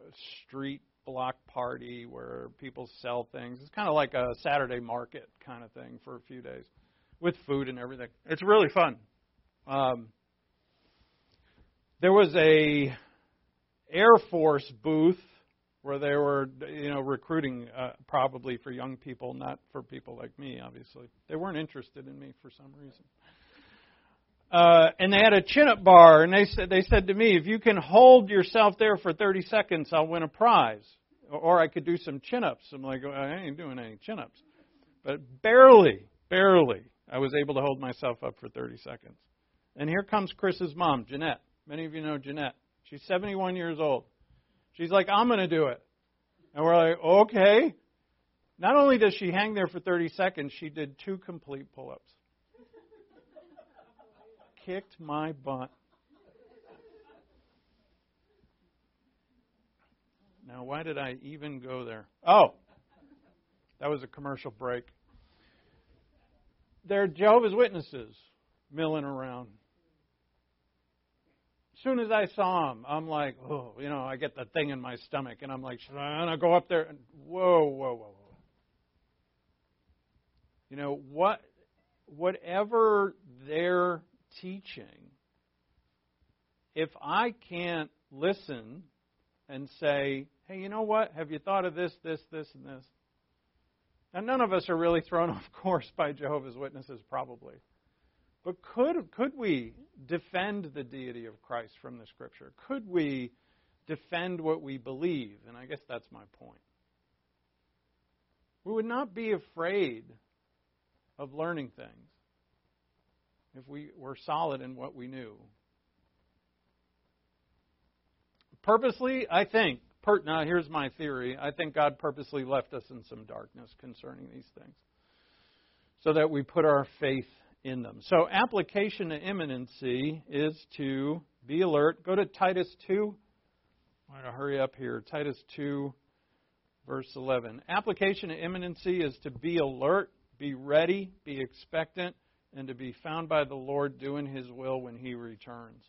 street block party where people sell things. It's kind of like a Saturday market kind of thing for a few days with food and everything. It's really fun. Um, there was a Air Force booth where they were, you know, recruiting uh, probably for young people, not for people like me, obviously. They weren't interested in me for some reason. Uh, and they had a chin-up bar, and they said they said to me, "If you can hold yourself there for 30 seconds, I'll win a prize." Or I could do some chin-ups. I'm like, I ain't doing any chin-ups, but barely, barely, I was able to hold myself up for 30 seconds. And here comes Chris's mom, Jeanette. Many of you know Jeanette. She's 71 years old. She's like, I'm going to do it. And we're like, okay. Not only does she hang there for 30 seconds, she did two complete pull ups. Kicked my butt. Now, why did I even go there? Oh, that was a commercial break. They're Jehovah's Witnesses milling around. As soon as I saw them, I'm like, oh, you know, I get the thing in my stomach, and I'm like, should I, go up there, whoa, whoa, whoa, whoa. You know what? Whatever they're teaching, if I can't listen and say, hey, you know what? Have you thought of this, this, this, and this? Now, none of us are really thrown [laughs] off course by Jehovah's Witnesses, probably. But could, could we defend the deity of Christ from the Scripture? Could we defend what we believe? And I guess that's my point. We would not be afraid of learning things if we were solid in what we knew. Purposely, I think, per, now here's my theory. I think God purposely left us in some darkness concerning these things so that we put our faith in them. So, application to imminency is to be alert. Go to Titus 2. I'm going to hurry up here. Titus 2, verse 11. Application to imminency is to be alert, be ready, be expectant, and to be found by the Lord doing His will when He returns.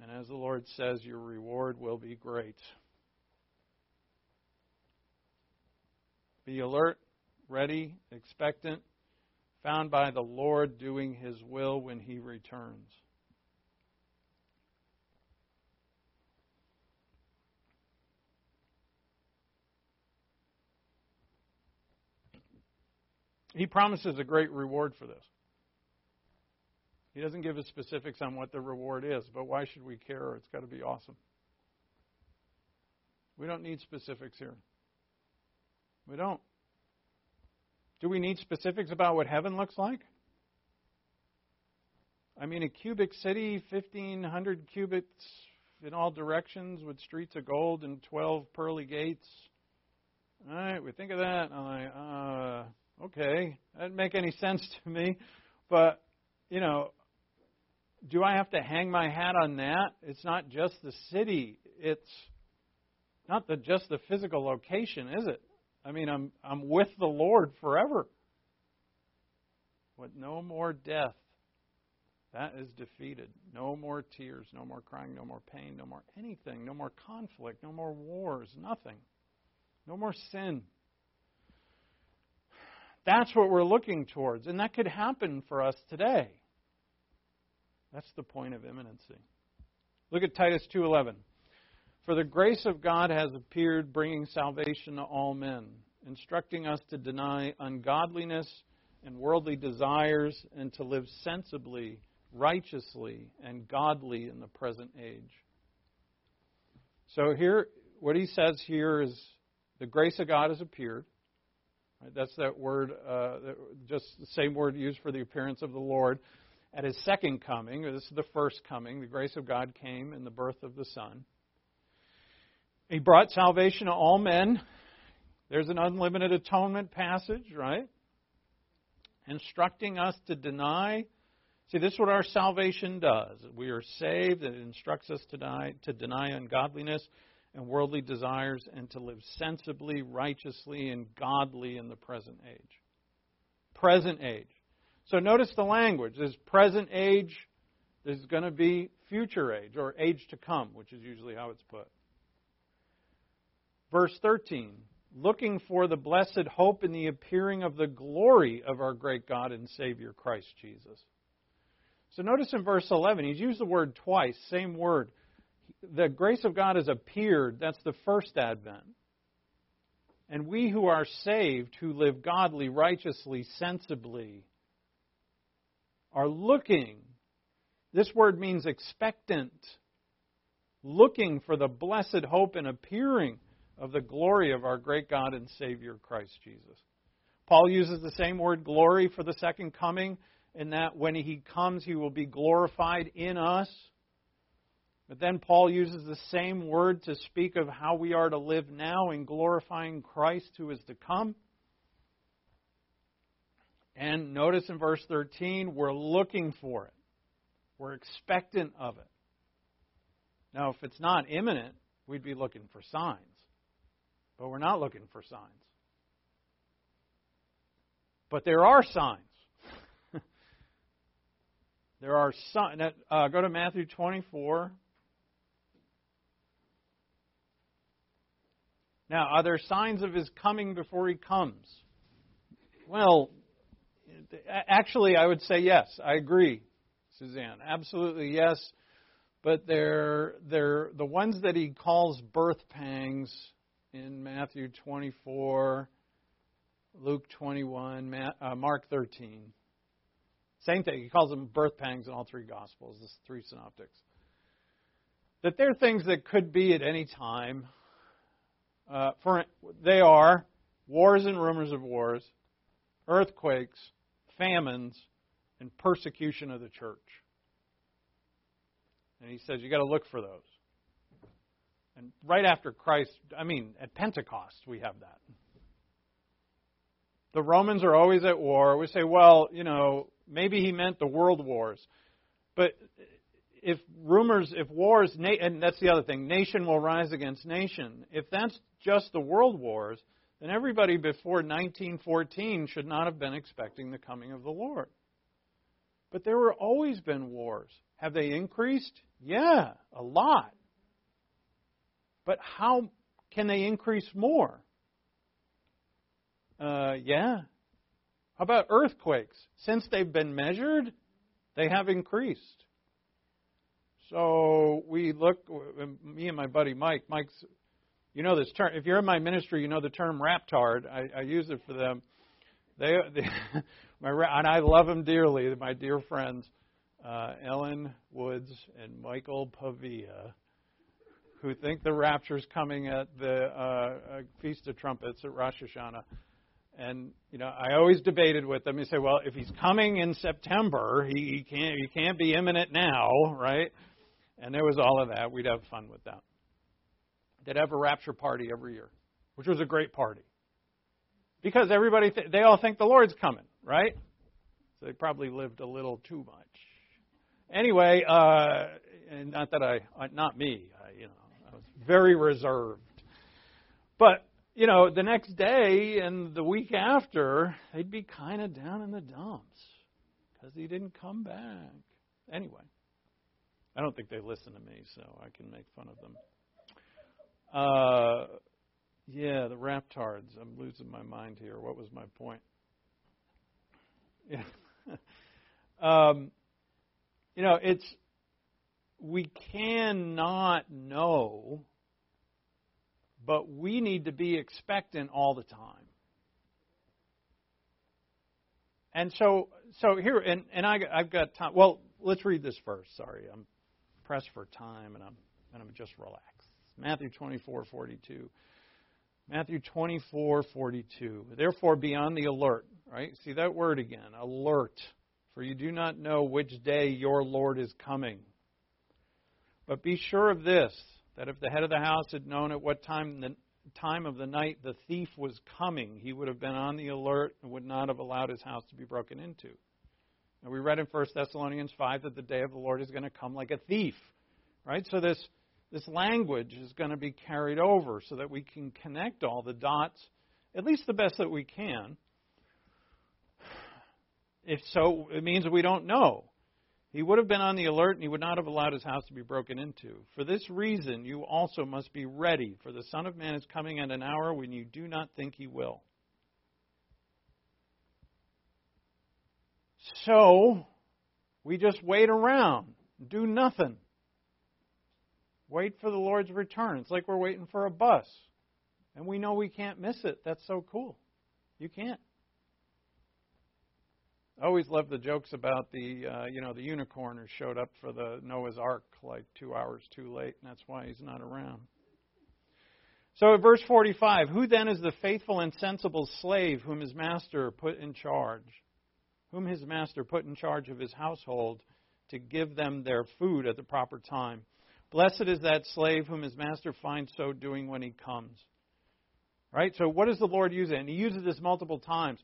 And as the Lord says, your reward will be great. Be alert, ready, expectant, found by the Lord doing his will when he returns. He promises a great reward for this. He doesn't give us specifics on what the reward is, but why should we care? It's got to be awesome. We don't need specifics here. We don't. Do we need specifics about what heaven looks like? I mean, a cubic city, 1,500 cubits in all directions with streets of gold and 12 pearly gates. All right, we think of that. I'm like, uh, okay, that doesn't make any [laughs] sense to me. But, you know, do I have to hang my hat on that? It's not just the city. It's not the, just the physical location, is it? I mean, I'm, I'm with the Lord forever. With no more death, that is defeated. No more tears, no more crying, no more pain, no more anything, no more conflict, no more wars, nothing. No more sin. That's what we're looking towards, and that could happen for us today. That's the point of imminency. Look at Titus 2:11. For the grace of God has appeared, bringing salvation to all men, instructing us to deny ungodliness and worldly desires and to live sensibly, righteously, and godly in the present age. So here, what he says here is the grace of God has appeared. That's that word, uh, just the same word used for the appearance of the Lord. At his second coming, this is the first coming, the grace of God came in the birth of the Son. He brought salvation to all men. There's an unlimited atonement passage, right? Instructing us to deny. See, this is what our salvation does. We are saved, and it instructs us to deny, to deny ungodliness and worldly desires and to live sensibly, righteously, and godly in the present age. Present age. So notice the language. There's present age, there's going to be future age, or age to come, which is usually how it's put. Verse 13 looking for the blessed hope in the appearing of the glory of our great God and Savior Christ Jesus. So notice in verse 11, he's used the word twice, same word. The grace of God has appeared. That's the first advent. And we who are saved, who live godly, righteously, sensibly, are looking. This word means expectant, looking for the blessed hope and appearing of the glory of our great God and Savior Christ Jesus. Paul uses the same word glory for the second coming, in that when he comes, he will be glorified in us. But then Paul uses the same word to speak of how we are to live now in glorifying Christ who is to come. And notice in verse 13, we're looking for it. We're expectant of it. Now, if it's not imminent, we'd be looking for signs. But we're not looking for signs. But there are signs. [laughs] there are signs. Uh, go to Matthew 24. Now, are there signs of his coming before he comes? Well, actually, I would say yes. I agree, Suzanne. Absolutely yes. But they're, they're the ones that he calls birth pangs in Matthew 24, Luke 21, uh, Mark 13. Same thing. He calls them birth pangs in all three Gospels, the three synoptics. That they're things that could be at any time. Uh, for they are wars and rumors of wars, earthquakes, famines, and persecution of the church. And he says you got to look for those. And right after Christ, I mean, at Pentecost, we have that. The Romans are always at war. We say, well, you know, maybe he meant the world wars. But if rumors, if wars, and that's the other thing, nation will rise against nation. If that's just the world wars, then everybody before 1914 should not have been expecting the coming of the Lord. But there were always been wars. Have they increased? Yeah, a lot. But how can they increase more? Uh, yeah. How about earthquakes? Since they've been measured, they have increased. So we look, me and my buddy Mike, Mike's you know this term. If you're in my ministry, you know the term raptard. I, I use it for them. They, [laughs] they my, and I love them dearly. My dear friends, uh, Ellen Woods and Michael Pavia, who think the rapture's coming at the uh, uh, Feast of Trumpets at Rosh Hashanah. And you know, I always debated with them. You say, well, if he's coming in September, he, he can't he can't be imminent now, right? And there was all of that. We'd have fun with that that have a rapture party every year, which was a great party. Because everybody, th- they all think the Lord's coming, right? So they probably lived a little too much. Anyway, uh, and not that I, uh, not me, I, you know, I was very reserved. But you know, the next day and the week after, they'd be kind of down in the dumps because he didn't come back. Anyway, I don't think they listen to me, so I can make fun of them. Uh, yeah, the Raptards. I'm losing my mind here. What was my point? Yeah. [laughs] um, you know, it's we cannot know, but we need to be expectant all the time. And so, so here, and, and I, I've got time. Well, let's read this first. Sorry, I'm pressed for time, and I'm and I'm just relaxed. Matthew 24:42. Matthew 24:42. Therefore be on the alert, right? See that word again, alert, for you do not know which day your Lord is coming. But be sure of this, that if the head of the house had known at what time the time of the night the thief was coming, he would have been on the alert and would not have allowed his house to be broken into. And we read in 1 Thessalonians 5 that the day of the Lord is going to come like a thief. Right? So this this language is going to be carried over so that we can connect all the dots, at least the best that we can. If so, it means we don't know. He would have been on the alert and he would not have allowed his house to be broken into. For this reason, you also must be ready, for the Son of Man is coming at an hour when you do not think he will. So, we just wait around, do nothing. Wait for the Lord's return. It's like we're waiting for a bus. And we know we can't miss it. That's so cool. You can't. I always love the jokes about the, uh, you know, the unicorn who showed up for the Noah's Ark like two hours too late, and that's why he's not around. So at verse 45, who then is the faithful and sensible slave whom his master put in charge? Whom his master put in charge of his household to give them their food at the proper time? Blessed is that slave whom his master finds so doing when he comes. Right? So, what does the Lord use it? And he uses this multiple times.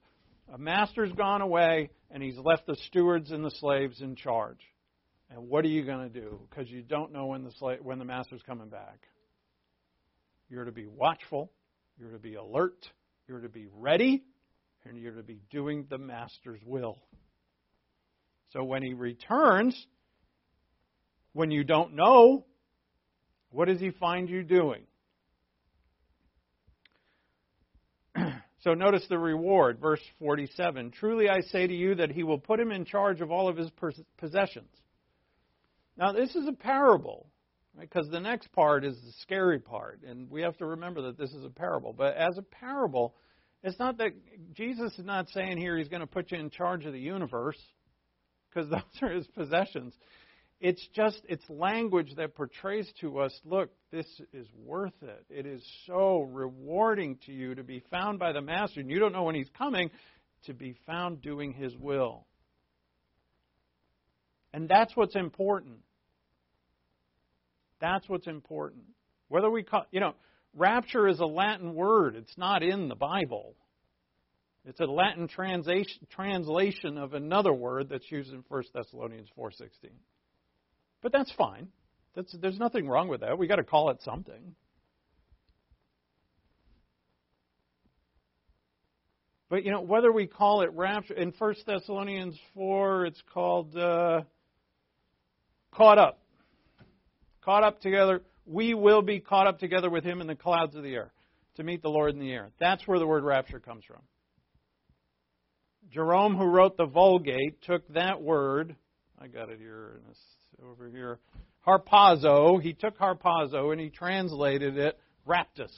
A master's gone away, and he's left the stewards and the slaves in charge. And what are you going to do? Because you don't know when the slave, when the master's coming back. You're to be watchful. You're to be alert. You're to be ready, and you're to be doing the master's will. So when he returns, when you don't know, what does he find you doing? [clears throat] so notice the reward, verse 47. Truly I say to you that he will put him in charge of all of his possessions. Now, this is a parable, because right? the next part is the scary part, and we have to remember that this is a parable. But as a parable, it's not that Jesus is not saying here he's going to put you in charge of the universe, because [laughs] those are his possessions. It's just it's language that portrays to us, look, this is worth it. It is so rewarding to you to be found by the master, and you don't know when he's coming, to be found doing his will. And that's what's important. That's what's important. Whether we call, you know, rapture is a Latin word. It's not in the Bible. It's a Latin translation, translation of another word that's used in 1 Thessalonians 4:16. But that's fine. That's, there's nothing wrong with that. We've got to call it something. But you know, whether we call it rapture in 1 Thessalonians 4, it's called uh, caught up. Caught up together. We will be caught up together with him in the clouds of the air to meet the Lord in the air. That's where the word rapture comes from. Jerome, who wrote the Vulgate, took that word. I got it here in this, over here. Harpazo. He took harpazo and he translated it raptus.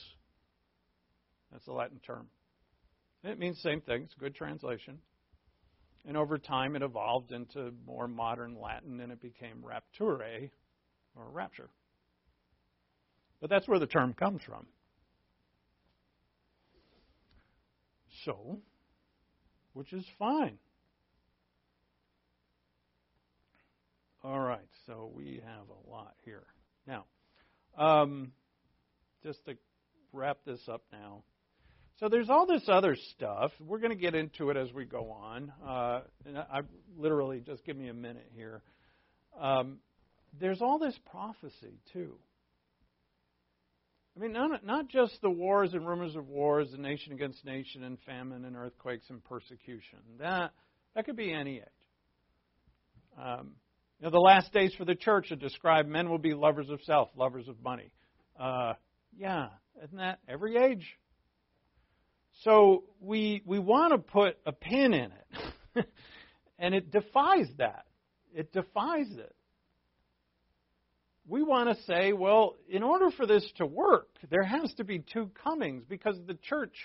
That's a Latin term. It means the same thing. It's a good translation. And over time, it evolved into more modern Latin and it became rapture or rapture. But that's where the term comes from. So, which is fine. All right, so we have a lot here. Now, um, just to wrap this up now. So there's all this other stuff. We're going to get into it as we go on. Uh, and I, I literally just give me a minute here. Um, there's all this prophecy too. I mean, not, not just the wars and rumors of wars, and nation against nation, and famine and earthquakes and persecution. That that could be any age. Um, you know, the last days for the church are described. Men will be lovers of self, lovers of money. Uh, yeah, isn't that every age? So we we want to put a pin in it, [laughs] and it defies that. It defies it. We want to say, well, in order for this to work, there has to be two comings because the church.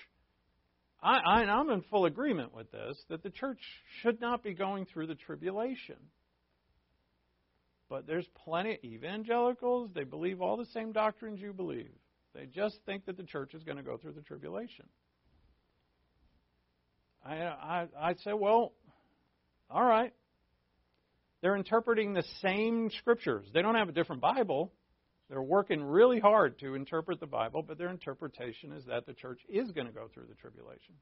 I, I, I'm in full agreement with this that the church should not be going through the tribulation. But there's plenty of evangelicals, they believe all the same doctrines you believe. They just think that the church is going to go through the tribulation. I, I, I'd say, well, all right. They're interpreting the same scriptures. They don't have a different Bible. They're working really hard to interpret the Bible, but their interpretation is that the church is going to go through the tribulation.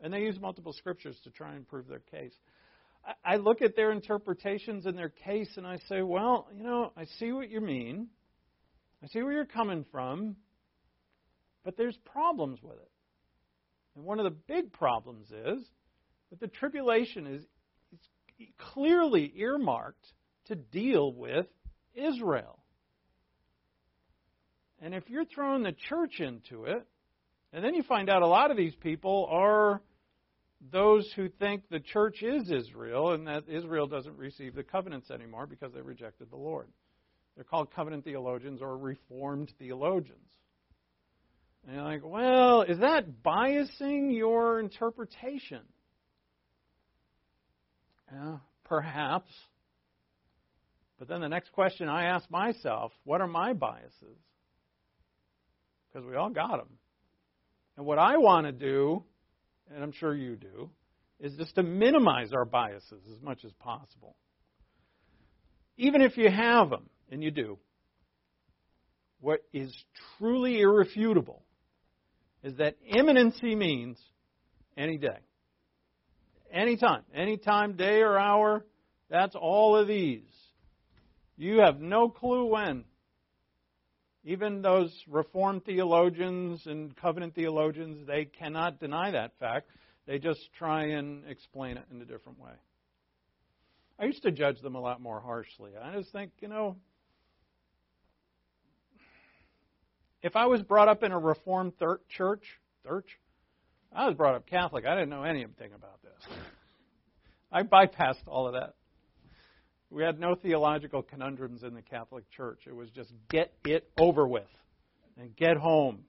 And they use multiple scriptures to try and prove their case. I look at their interpretations and their case and I say, well, you know, I see what you mean. I see where you're coming from, but there's problems with it. And one of the big problems is that the tribulation is clearly earmarked to deal with Israel. And if you're throwing the church into it, and then you find out a lot of these people are those who think the church is Israel and that Israel doesn't receive the covenants anymore because they rejected the Lord. They're called covenant theologians or reformed theologians. And you're like, well, is that biasing your interpretation? Yeah, perhaps. But then the next question I ask myself what are my biases? Because we all got them. And what I want to do, and I'm sure you do, is just to minimize our biases as much as possible. Even if you have them, and you do, what is truly irrefutable is that imminency means any day. anytime, anytime, day or hour. That's all of these. You have no clue when. Even those Reformed theologians and covenant theologians, they cannot deny that fact. They just try and explain it in a different way. I used to judge them a lot more harshly. I just think, you know, if I was brought up in a Reformed thir- church, church, I was brought up Catholic. I didn't know anything about this. [laughs] I bypassed all of that. We had no theological conundrums in the Catholic Church. It was just get it over with and get home.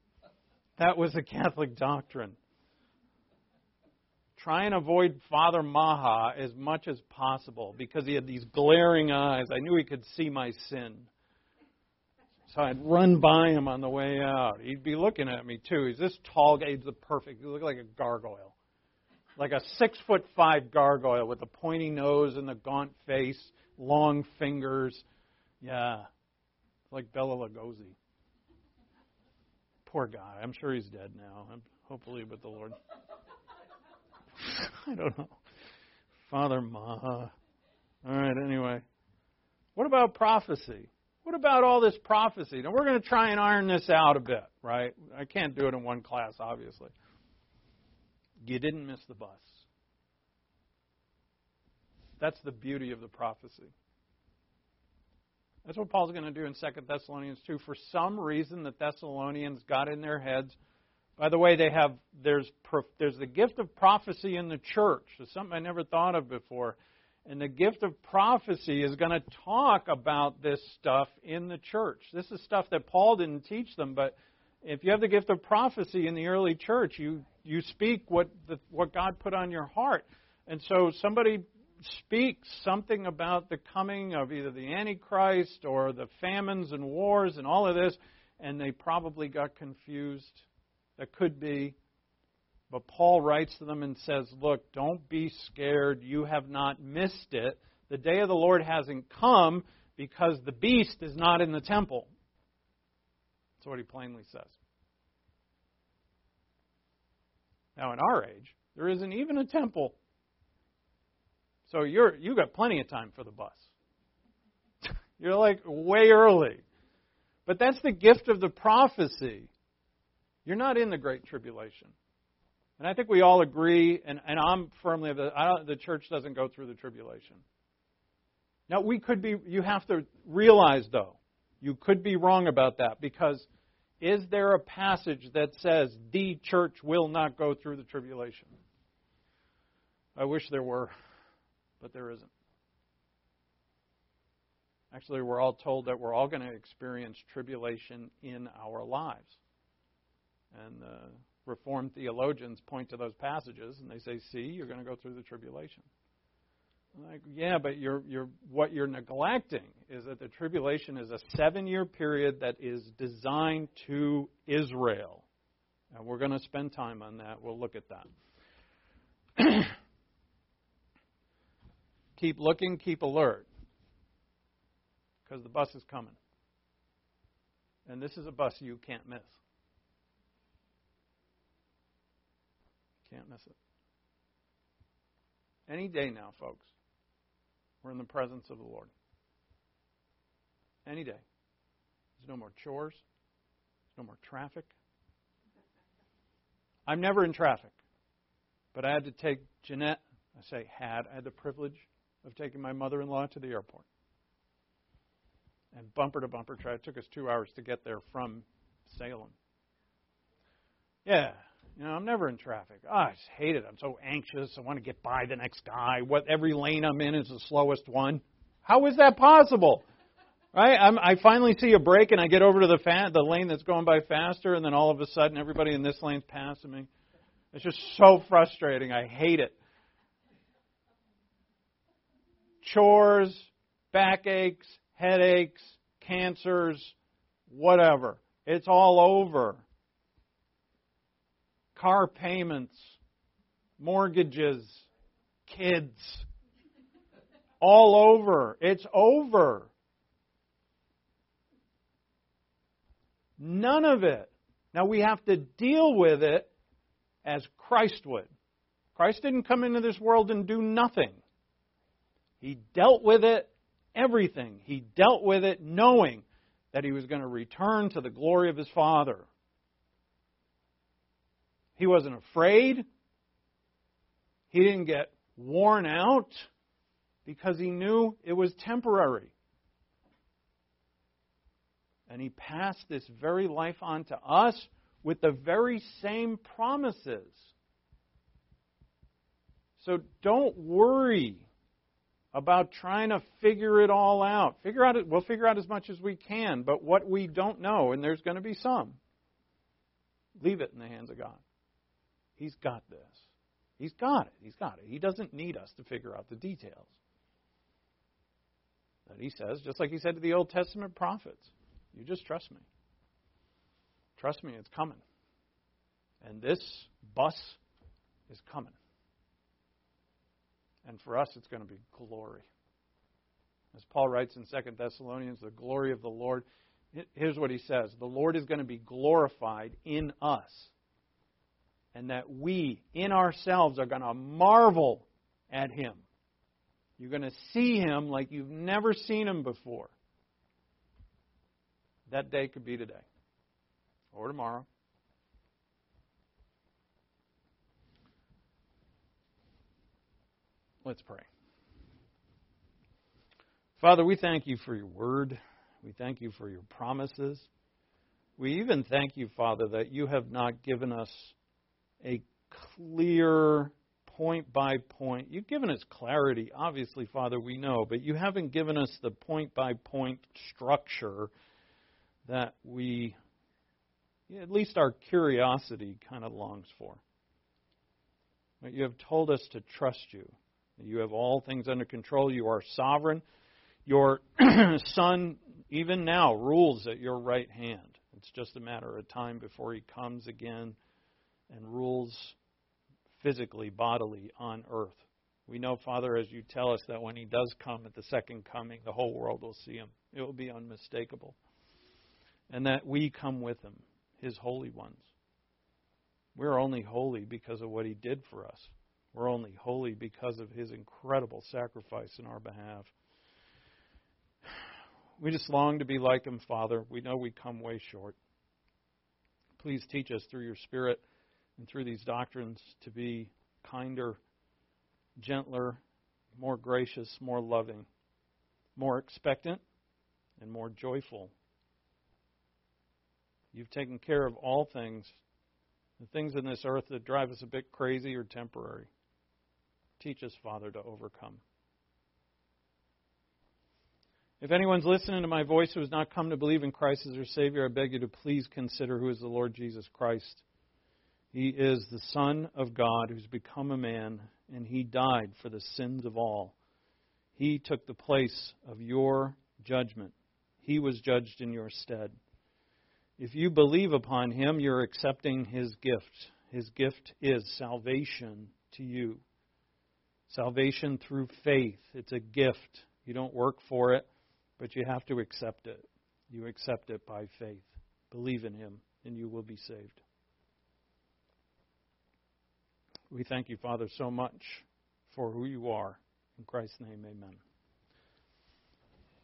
That was the Catholic doctrine. Try and avoid Father Maha as much as possible because he had these glaring eyes. I knew he could see my sin. So I'd run by him on the way out. He'd be looking at me too. He's this tall guy. He's the perfect. He looked like a gargoyle, like a six foot five gargoyle with a pointy nose and the gaunt face, long fingers. Yeah, like Bela Lugosi. Poor guy. I'm sure he's dead now. Hopefully with the Lord. [laughs] I don't know. Father Maha. All right. Anyway, what about prophecy? What about all this prophecy? Now, we're going to try and iron this out a bit, right? I can't do it in one class, obviously. You didn't miss the bus. That's the beauty of the prophecy. That's what Paul's going to do in 2 Thessalonians 2. For some reason, the Thessalonians got in their heads. By the way, they have there's there's the gift of prophecy in the church. It's something I never thought of before. And the gift of prophecy is going to talk about this stuff in the church. This is stuff that Paul didn't teach them, but if you have the gift of prophecy in the early church, you you speak what the, what God put on your heart. And so somebody speaks something about the coming of either the Antichrist or the famines and wars and all of this, and they probably got confused. That could be. But Paul writes to them and says, Look, don't be scared. You have not missed it. The day of the Lord hasn't come because the beast is not in the temple. That's what he plainly says. Now, in our age, there isn't even a temple. So you're you got plenty of time for the bus. [laughs] you're like way early. But that's the gift of the prophecy. You're not in the great tribulation. And I think we all agree, and, and I'm firmly of the, the church doesn't go through the tribulation. Now, we could be, you have to realize, though, you could be wrong about that because is there a passage that says the church will not go through the tribulation? I wish there were, but there isn't. Actually, we're all told that we're all going to experience tribulation in our lives. And Reformed theologians point to those passages and they say, "See, you're going to go through the tribulation." I'm like, yeah, but you're, you're, what you're neglecting is that the tribulation is a seven-year period that is designed to Israel, and we're going to spend time on that. We'll look at that. [clears throat] keep looking, keep alert, because the bus is coming, and this is a bus you can't miss. Can't miss it. Any day now, folks, we're in the presence of the Lord. Any day. There's no more chores, there's no more traffic. I'm never in traffic, but I had to take Jeanette, I say had, I had the privilege of taking my mother in law to the airport. And bumper to bumper try. It took us two hours to get there from Salem. Yeah, you know, I'm never in traffic. Oh, I just hate it. I'm so anxious. I want to get by the next guy. What every lane I'm in is the slowest one. How is that possible? Right? I'm, I finally see a break and I get over to the fa- the lane that's going by faster, and then all of a sudden everybody in this lane's passing me. It's just so frustrating. I hate it. Chores, backaches, headaches, cancers, whatever. It's all over car payments, mortgages, kids, all over. It's over. None of it. Now we have to deal with it as Christ would. Christ didn't come into this world and do nothing. He dealt with it, everything. He dealt with it knowing that he was going to return to the glory of his Father. He wasn't afraid. He didn't get worn out because he knew it was temporary. And he passed this very life on to us with the very same promises. So don't worry about trying to figure it all out. Figure out we'll figure out as much as we can, but what we don't know, and there's going to be some, leave it in the hands of God. He's got this. He's got it. He's got it. He doesn't need us to figure out the details. But he says, just like he said to the Old Testament prophets, you just trust me. Trust me, it's coming. And this bus is coming. And for us, it's going to be glory. As Paul writes in 2 Thessalonians, the glory of the Lord. Here's what he says The Lord is going to be glorified in us. And that we, in ourselves, are going to marvel at him. You're going to see him like you've never seen him before. That day could be today or tomorrow. Let's pray. Father, we thank you for your word. We thank you for your promises. We even thank you, Father, that you have not given us a clear point by point. You've given us clarity, obviously, Father, we know, but you haven't given us the point by point structure that we, at least our curiosity, kind of longs for. But you have told us to trust you you have all things under control. You are sovereign. Your [clears throat] Son, even now, rules at your right hand. It's just a matter of time before he comes again and rules physically, bodily on earth. We know, Father, as you tell us, that when he does come at the second coming, the whole world will see him. It will be unmistakable. And that we come with him, his holy ones. We're only holy because of what he did for us. We're only holy because of his incredible sacrifice in our behalf. We just long to be like him, Father. We know we come way short. Please teach us through your Spirit and through these doctrines to be kinder, gentler, more gracious, more loving, more expectant, and more joyful. You've taken care of all things. The things in this earth that drive us a bit crazy are temporary. Teach us, Father, to overcome. If anyone's listening to my voice who has not come to believe in Christ as their Savior, I beg you to please consider who is the Lord Jesus Christ. He is the Son of God who's become a man, and He died for the sins of all. He took the place of your judgment. He was judged in your stead. If you believe upon Him, you're accepting His gift. His gift is salvation to you. Salvation through faith. It's a gift. You don't work for it, but you have to accept it. You accept it by faith. Believe in Him, and you will be saved. We thank you, Father, so much for who you are. In Christ's name, amen.